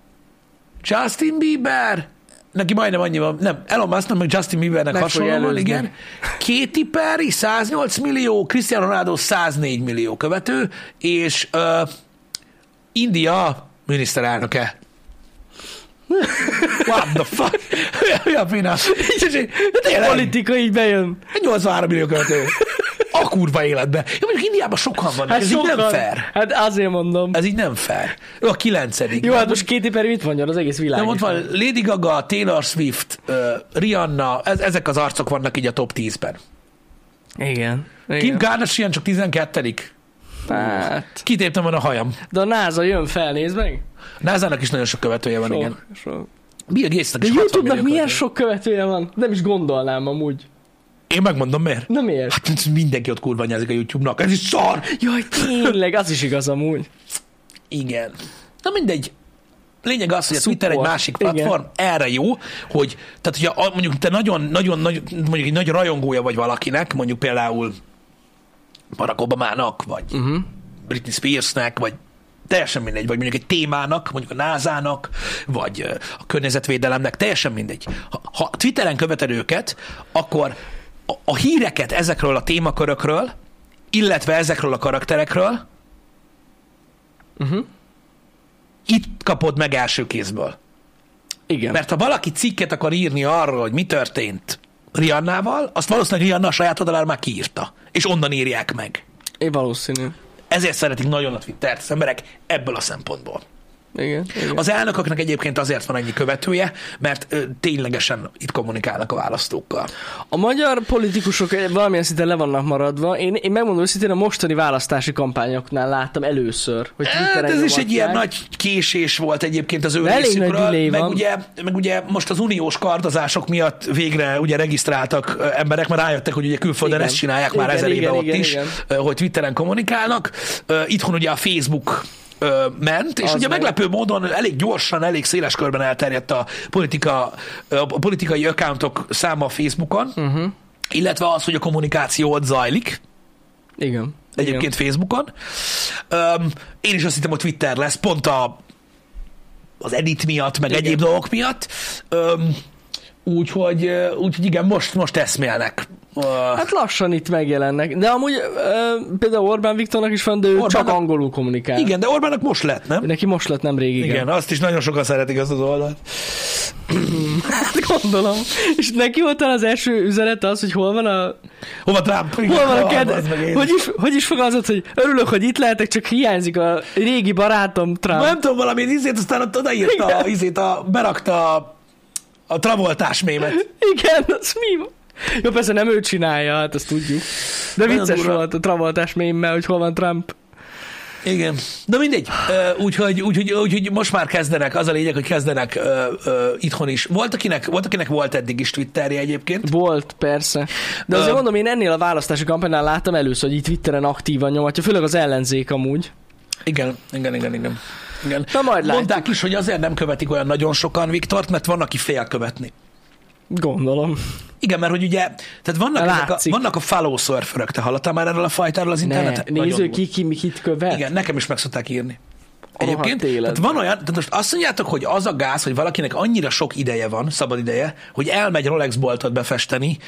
Justin Bieber, neki majdnem annyi van, nem, Elon Musknak, meg Justin Biebernek Meg hasonló fogja van, előzni. igen. Katy Perry 108 millió, Cristiano Ronaldo 104 millió követő, és uh, India miniszterelnöke. What the fuck? A fina? De tényleg, Politika így bejön. 83 millió követő. A kurva életbe. Jó, mondjuk Indiában sokan vannak, hát ez sokan. így nem fair. Hát azért mondom. Ez így nem fair. Ő a kilencedik. Jó, hát most két Perry mit mondja az egész világ? Nem, ott van Lady Gaga, Taylor Swift, uh, Rihanna, ez, ezek az arcok vannak így a top 10-ben. Igen. Igen. Kim Kardashian csak 12 Hát... Kitéptem van a hajam. De a NASA jön fel, nézd meg. NASA-nak is nagyon sok követője van, Sok, igen. sok. Bill Gates-nek De is 60 YouTube-nak milyen követője. sok követője van? Nem is gondolnám amúgy. Én megmondom miért. Na miért? Hát mindenki ott kurva anyázik a YouTube-nak. Ez is szar. Jaj, tényleg, az is igaz amúgy. Igen. Na mindegy. Lényeg az, hogy a Twitter egy másik platform, Igen. erre jó, hogy tehát, hogyha mondjuk te nagyon, nagyon, nagyon, mondjuk egy nagy rajongója vagy valakinek, mondjuk például Barack Obamának, vagy Uh-huh. Britney Spearsnek, vagy teljesen mindegy, vagy mondjuk egy témának, mondjuk a NASA-nak, vagy a környezetvédelemnek, teljesen mindegy. Ha, ha Twitteren követed őket, akkor a, a híreket ezekről a témakörökről, illetve ezekről a karakterekről Uh-huh. itt kapod meg első kézből. Igen. Mert ha valaki cikket akar írni arról, hogy mi történt Riannával, azt valószínűleg Rihanna a saját oldalára már kiírta. És onnan írják meg. Én valószínű. Ezért szeretik nagyon a Twittert az emberek ebből a szempontból. Igen. Igen. Az elnököknek egyébként azért van ennyi követője, mert ö, ténylegesen itt kommunikálnak a választókkal. A magyar politikusok valamilyen szinten le vannak maradva. Én, én megmondom őszintén, a mostani választási kampányoknál láttam először, hogy Hát ez is egy ilyen nagy késés volt egyébként az ő részükről, meg van. ugye, meg ugye most az uniós kardozások miatt végre ugye regisztráltak emberek, mert rájöttek, hogy ugye külföldön Igen. ezt csinálják már Igen, ezer éve igen, ott igen, is, igen. hogy Twitteren kommunikálnak. Itthon ugye a Facebook ö, ment, és Az ugye meg. meglepő módon elég gyorsan, elég széles körben elterjedt a, politika, a politikai accountok száma a Facebookon, Uh-huh. illetve az, hogy a kommunikáció ott zajlik, Igen. egyébként Facebookon. Um, én is azt hittem, hogy Twitter lesz, pont a, az edit miatt, meg Igen. egyéb dolgok miatt. Úgyhogy, úgyhogy igen, most, most eszmélnek. Uh, Hát lassan itt megjelennek. De amúgy uh, például Orbán Viktornak is van, de ő Orbánnak- csak angolul kommunikál. igen, de Orbánnak most lett, nem? Neki most lett nem rég, igen. Igen, azt is nagyon sokan szeretik azt az oldalt. Gondolom. És neki volt az első üzenet az, hogy hol van a... Hova Trump? Igen, Hol van a az meg ked... én Hogy is. hogy is fogalmazott, hogy örülök, hogy itt lehetek, csak hiányzik a régi barátom Trump. Nem tudom, valami izét, aztán ott odaírta, izét, a, berakta a, a Travoltás mémet. Igen, az mi? Jó, persze nem ő csinálja, hát azt tudjuk. De vicces durva. volt a Travoltás mémmel, hogy hol van Trump. Igen. De mindegy. Úgyhogy, úgyhogy, úgyhogy most már kezdenek, az a lényeg, hogy kezdenek ö, ö, itthon is. Volt akinek, volt, akinek volt eddig is Twitterje egyébként. Volt, persze. De azért Ö- mondom, én ennél a választási kampánynál láttam először, hogy itt Twitteren aktívan nyomatja, főleg az ellenzék amúgy. Igen, igen, igen, igen. igen. Na majd látjuk. Mondták is, hogy azért nem követik olyan nagyon sokan Viktort, mert van, aki fél követni. Gondolom. Igen, mert hogy ugye, tehát vannak, ezek a, vannak a follow surferök. Te hallottál már erről a fajtáról az Ne, interneten? Nagyon nézzük ki, ki, kit követ. Igen, nekem is meg szokták írni. Egyébként, tehát van olyan, tehát most azt mondjátok, hogy az a gáz, hogy valakinek annyira sok ideje van, szabad ideje, hogy elmegy Rolex boltot befesteni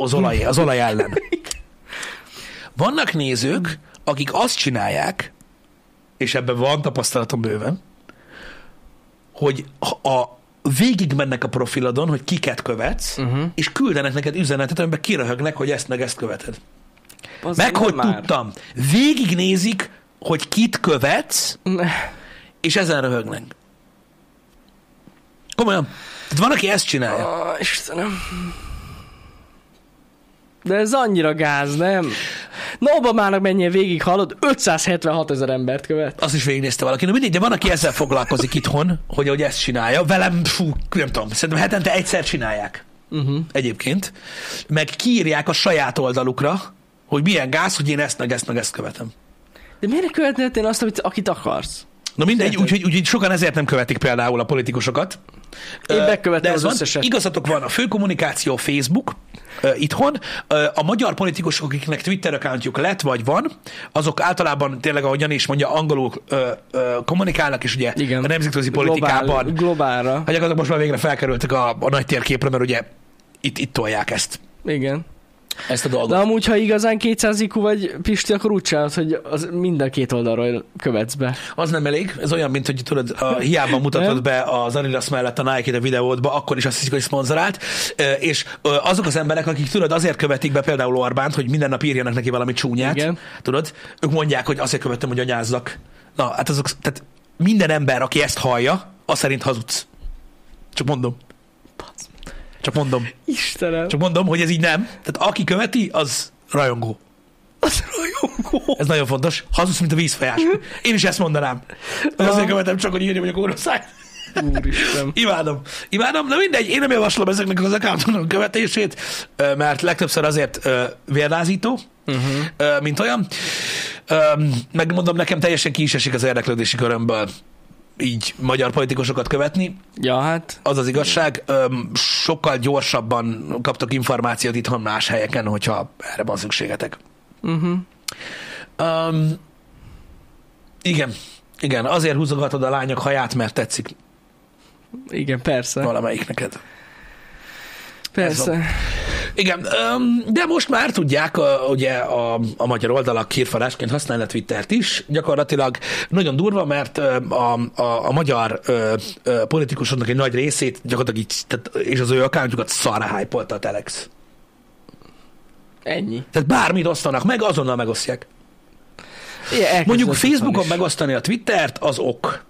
az olaj, az olaj ellen. Vannak nézők, akik azt csinálják, és ebben van tapasztalatom bőven, hogy a végig mennek a profilodon, hogy kiket követsz, uh-huh. és küldenek neked üzenetet, amiben kiröhögnek, hogy ezt meg ezt követed. Az Meg hogy már. tudtam. Végignézik, hogy kit követsz, Ne. és ezen röhögnek. Komolyan. Tehát van, aki ezt csinálja. Ah, Istenem. De ez annyira gáz, nem? Na Obamának mennyien végig hallod? 576 ezer embert követ. Azt is végignézte valaki. Na mindegy, de van, aki ezzel foglalkozik itthon, hogy, hogy ezt csinálja. Velem, fú, nem tudom, szerintem hetente egyszer csinálják Uh-huh. egyébként. Meg kiírják a saját oldalukra, hogy milyen gáz, hogy én ezt, meg ezt, meg ezt követem. De miért ne követnél én azt, amit, akit akarsz? Na mindegy, úgyhogy, úgyhogy sokan ezért nem követik például a politikusokat. Én ez az van. összeset. Igazatok van, a fő kommunikáció Facebook itthon. A magyar politikusok, akiknek Twitter accountjuk lett, vagy van, azok általában tényleg, ahogy Jani is mondja, angolul ö, ö, kommunikálnak, és ugye Igen. a nemzetközi politikában, Globál, globálra. hogy azok most már végre felkerültek a, a nagy térképre, mert ugye itt, itt tolják ezt. Igen. Ezt a dolgot. De amúgy, ha igazán 200 IQ vagy Pisti, akkor úgy csinálod, hogy az mind a két oldalról követsz be. Az nem elég, ez olyan, mint hogy tudod, a, hiába mutatod be az Adidas mellett a Nike-t a videódba, akkor is azt hiszik, hogy szponzorált, és azok az emberek, akik tudod, azért követik be például Orbánt, hogy minden nap írjanak neki valami csúnyát, Igen. tudod, ők mondják, hogy azért követtem, hogy anyázzak. Na, hát azok, tehát minden ember, aki ezt hallja, az szerint hazudsz. Csak mondom. Csak mondom. Istenem. Csak mondom, hogy ez így nem. Tehát aki követi, az rajongó. Az rajongó. Ez nagyon fontos. Hazudsz, mint a vízfolyás. Én is ezt mondanám. Azért követem csak, hogy írjam, hogy a kóroszáj. Úristen. Imádom. Imádom, de mindegy, én nem javaslom ezeknek az accountoknak követését, mert legtöbbször azért vérlázító, uh-huh. mint olyan. Megmondom, nekem teljesen ki is esik az érdeklődési körömből így magyar politikusokat követni. Ja, hát Az az igazság, öm, sokkal gyorsabban kaptok információt itthon más helyeken, hogyha erre van szükségetek. uh-huh. Um, igen, igen, azért húzogatod a lányok haját, mert tetszik igen, persze. valamelyik neked. Persze. Igen, de most már tudják, ugye a, a magyar oldalak hírforrásként használni a Twittert is. Gyakorlatilag nagyon durva, mert a, a, a magyar politikusoknak egy nagy részét gyakorlatilag így, tehát, és az ő accountjukat szarra hype a Telex. Ennyi. Tehát bármit osztanak meg, azonnal megosztják. Igen, Mondjuk Facebookon megosztani a Twittert, az ok.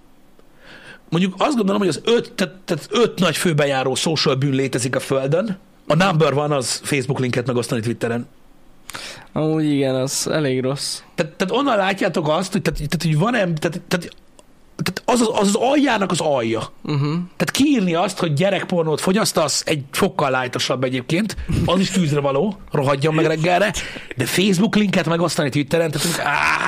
Mondjuk azt gondolom, hogy az öt, tehát, tehát öt nagy főbejáró social bűn létezik a Földön. A number van az Facebook linket megosztani Twitteren. Amúgy igen, az elég rossz. Tehát, tehát onnan látjátok azt, hogy, tehát, tehát, hogy van em, tehát, tehát, tehát az, az, az az aljának az alja. Uh-huh. Tehát kiírni azt, hogy gyerekpornót fogyasztasz, egy fokkal lájtosabb egyébként, az is tűzre való, rohadjon meg reggelre, de Facebook linket megosztani Twitteren, tehát hogy áh,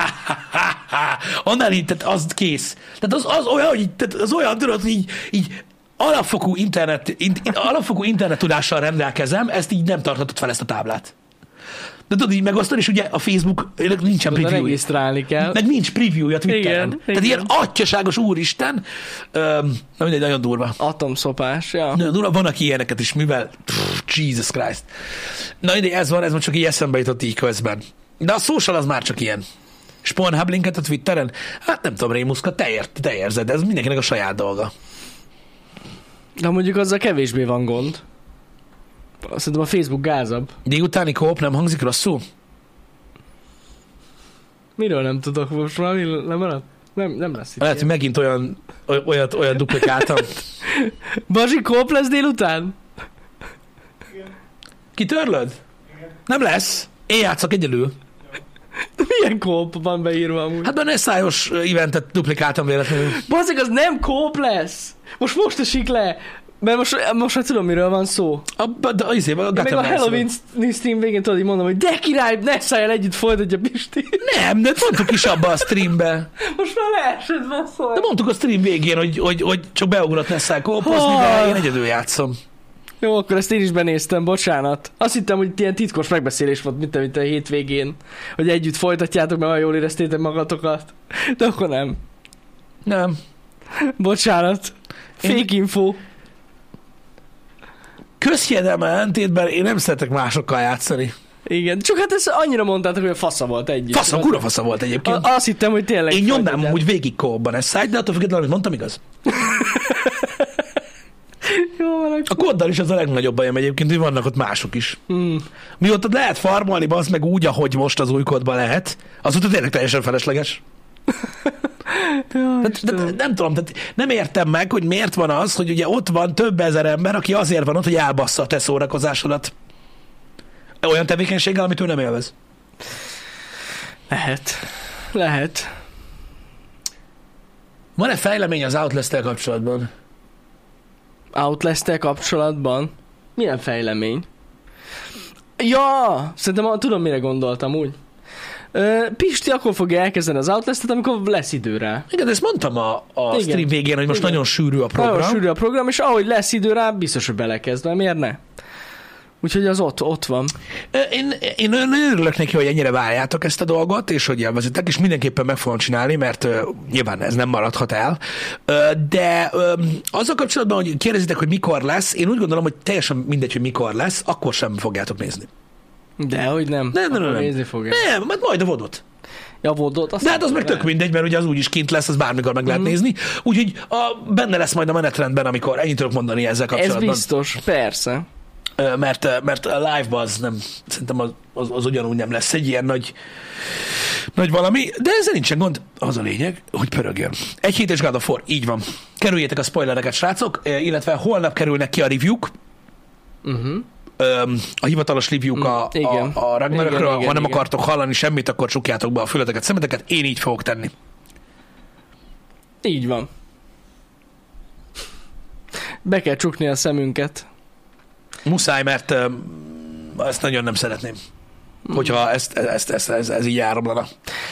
annál így, tehát az kész. Tehát az, az olyan, hogy tehát az olyan, tudod, hogy így, így alapfokú internet, in, alapfokú internet tudással rendelkezem, ezt így nem tarthatod fel ezt a táblát. De tudod így megosztani, és ugye a Facebook nincsen preview regisztrálni kell. meg nincs preview-ja Twitteren. Igen, Tehát igen. ilyen atyaságos úristen. Öm, na mindegy, nagyon durva. Atomszopás, ja. Nagyon durva, van, aki ilyeneket is művel. Pff, Jesus Christ. Na mindegy, ez van, ez most csak így eszembe jutott így közben. De a social az már csak ilyen. És Pornhub linket a Twitteren? Hát nem tudom, Rémuszka, te, ér, te érzed, ez mindenkinek a saját dolga. De mondjuk azzal kevésbé van gond. Szerintem a Facebook gázabb. Délutáni kóp nem hangzik rosszul? Miről nem tudok most valami nem maradt? Nem, nem lesz itt. Lehet, hogy megint olyan, oly- olyat, olyan duplikáltam. Bazsi, kóp lesz délután? Kitörlöd? Nem lesz. Én játszok egyedül. Milyen kóp van beírva amúgy? Hát, benne egy szájos eventet duplikáltam véletlenül. Bazzeg, az nem kóp lesz! Most most esik le! Mert most, most már tudom, miről van szó. A, de az a meg a Gotham Halloween Knights-ról. stream végén tudod, mondom, hogy de király, ne szálljál együtt, folytatja Pisti. Nem, de mondtuk is abba a streambe. Most már leesett van szó. De mondtuk a stream végén, hogy, hogy, hogy csak beugrott Nessel kópozni, de én egyedül játszom. Jó, akkor ezt én is benéztem, bocsánat. Azt hittem, hogy ilyen titkos megbeszélés volt, mint, mint a hétvégén, hogy együtt folytatjátok, mert olyan jól éreztétek magatokat. De akkor nem. Nem. Bocsánat. Én- Fake info. Közhiedelme ellentétben én nem szeretek másokkal játszani. Igen, csak hát ezt annyira mondtátok, hogy a fasza volt együtt. Faszom, kura fasza volt egyébként. A- azt hittem, hogy tényleg. Én nyomnám úgy végig kóban ezt szájt, de attól függetlenül, amit mondtam, igaz. Jó, van, A akkor. kóddal is az a legnagyobb bajom egyébként, hogy vannak ott mások is. Hmm. Mióta lehet farmolni, bazd meg úgy, ahogy most az új kódban lehet, azóta tényleg teljesen felesleges. De, de, Istenem. nem tudom, tehát nem értem meg, hogy miért van az, hogy ugye ott van több ezer ember, aki azért van ott, hogy elbassza a te szórakozásodat. Olyan tevékenységgel, amit ő nem élvez. Lehet. Lehet. Van-e fejlemény az outlast kapcsolatban? Outlast kapcsolatban. Milyen fejlemény? Ja, szerintem tudom, mire gondoltam úgy. Pisti akkor fogja elkezdeni az outlast amikor lesz idő rá. Igen, ezt mondtam a, a Igen. stream végén, hogy most Igen. nagyon sűrű a program. Nagyon sűrű a program, és ahogy lesz idő rá, biztos, hogy belekezd, mert miért ne? Úgyhogy az ott, ott van. Én, én nagyon örülök neki, hogy ennyire várjátok ezt a dolgot, és hogy élvezitek, és mindenképpen meg fogom csinálni, mert ö, nyilván ez nem maradhat el. Ö, de ö, azzal kapcsolatban, hogy kérdezitek, hogy mikor lesz, én úgy gondolom, hogy teljesen mindegy, hogy mikor lesz, akkor sem fogjátok nézni. De hogy nem. Nem, nem, Akkor nem. Nézni fogja. Nem, mert majd a vodot. Ja, vodot. azt De hát az nem meg tök mindegy, mert ugye az úgyis kint lesz, az bármikor meg lehet Mhm. nézni. Úgyhogy a, benne lesz majd a menetrendben, amikor ennyit tudok mondani ezzel Ez kapcsolatban. biztos, persze. Mert, mert a live-ban az nem, szerintem az, az, az ugyanúgy nem lesz egy ilyen nagy, nagy valami, de ezzel nincsen gond. Az a lényeg, hogy pörögjön. Egy hét és God of War, így van. Kerüljétek a spoilereket, srácok, illetve holnap kerülnek ki a review-k, Uh-huh. A hivatalos review-k a, Mm, igen. a, a Ragnarökről, Igen, igen, ha nem igen. akartok hallani semmit, akkor csukjátok be a fületeket, szemeteket, én így fogok tenni. Így van. Be kell csukni a szemünket. Muszáj, mert ezt nagyon nem szeretném. Hogyha ezt, ezt, ezt, ez, ez így áramlana.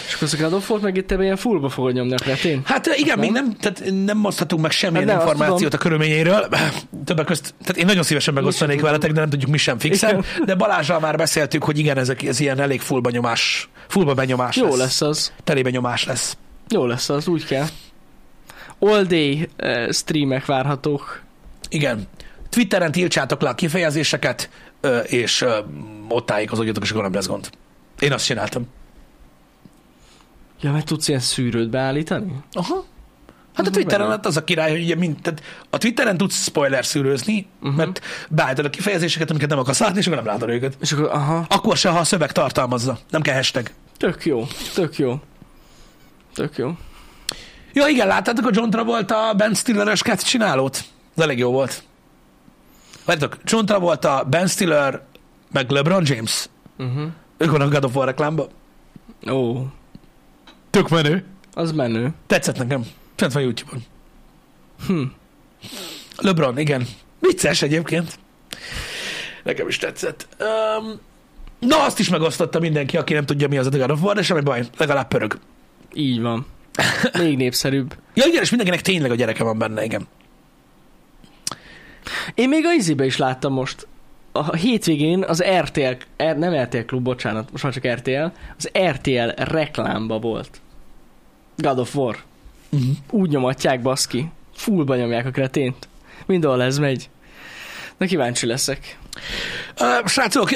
És akkor a God of War meg itt ebben ilyen fullba fogod nyomni a kretén. Hát igen, Nem? még nem, tehát nem oszthatunk meg semmilyen Hát információt a körülményeiről. Többek közt, tehát én nagyon szívesen megosztanék veletek, de nem tudjuk mi sem fixen. De Balázsral már beszéltük, hogy igen, ezek, ez ilyen elég fullba nyomás, fullba benyomás Jó lesz. lesz az. Telébe nyomás lesz. Jó lesz az, úgy kell. All day uh, streamek várhatók. Igen. Twitteren tiltsátok le a kifejezéseket, és ott tájékozódjatok, és akkor nem lesz gond. Én azt csináltam. Ja, meg tudsz ilyen szűrőt beállítani? Aha. Hát a Twitteren hát az a király, hogy ugye mind, tehát a Twitteren tudsz spoiler szűrőzni, uh-huh. mert beállítod a kifejezéseket, amiket nem akarsz látni, és akkor nem látod őket. És akkor, aha, Akkor se, ha a szöveg tartalmazza. Nem kell hashtag. tök jó, tök jó. Tök jó. Ja, igen, láttátok a John Travolta Ben Stiller-es csinálót? Ez elég jó volt. Várjátok, John Travolta, Ben Stiller, meg LeBron James. Uh-huh. Ők vannak a God of War reklámba. Ó, Tök menő. az menő. Tetszett nekem. Fent van YouTube-on. Hm. LeBron, igen. Vicces egyébként. Nekem is tetszett. Um, na, azt is megosztotta mindenki, aki nem tudja, mi az a God of War, de semmi baj, legalább pörög. Így van. Még népszerűbb. Ja, igen, és mindenkinek tényleg a gyereke van benne, igen. Én még a izébe is láttam most. A hétvégén az RTL, R, nem RTL klub, bocsánat, most már csak RTL, az RTL reklámba volt. God of War. Uh-huh. Úgy nyomatják, baszki. Fullba nyomják a kretént. Mindenhol ez megy. Na kíváncsi leszek. Uh, srácok,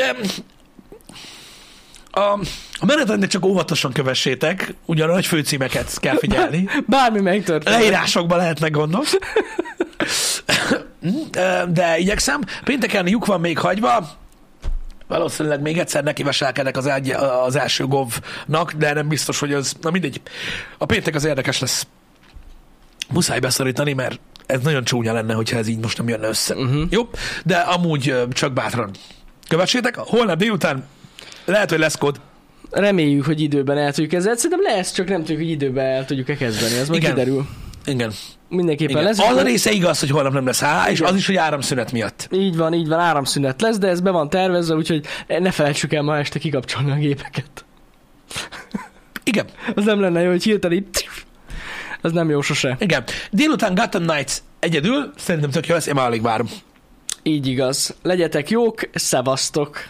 a, a menetrendet csak óvatosan kövessétek, ugyan a nagy főcímeket kell figyelni. Bármi megtörténik. Leírásokban lehetnek gondok. De igyekszem. Pénteken lyuk van még hagyva. Valószínűleg még egyszer nekiveselkedek az, egy, az első govnak, de nem biztos, hogy az... Na mindegy. A péntek az érdekes lesz. Muszáj beszorítani, mert ez nagyon csúnya lenne, hogyha ez így most nem jönne össze. Uh-huh. Jó? De amúgy csak bátran. Kövessétek, holnap délután lehet, hogy lesz kód. Reméljük, hogy időben el tudjuk ezzel. Szerintem lesz, csak nem tudjuk, hogy időben el tudjuk-e kezdeni. Ez majd Igen. kiderül. Igen. Mindenképpen Igen. lesz. Az a része igaz, hogy holnap nem lesz há, és az is, hogy áramszünet miatt. Így van, így van, áramszünet lesz, de ez be van tervezve, úgyhogy ne felejtsük el ma este kikapcsolni a gépeket. Igen. Az nem lenne jó, hogy hirtelen így... Az nem jó sose. Igen. Délután Gotham Knights egyedül, szerintem tök jó lesz, én már alig várom. Így igaz. Legyetek jók, szevasztok!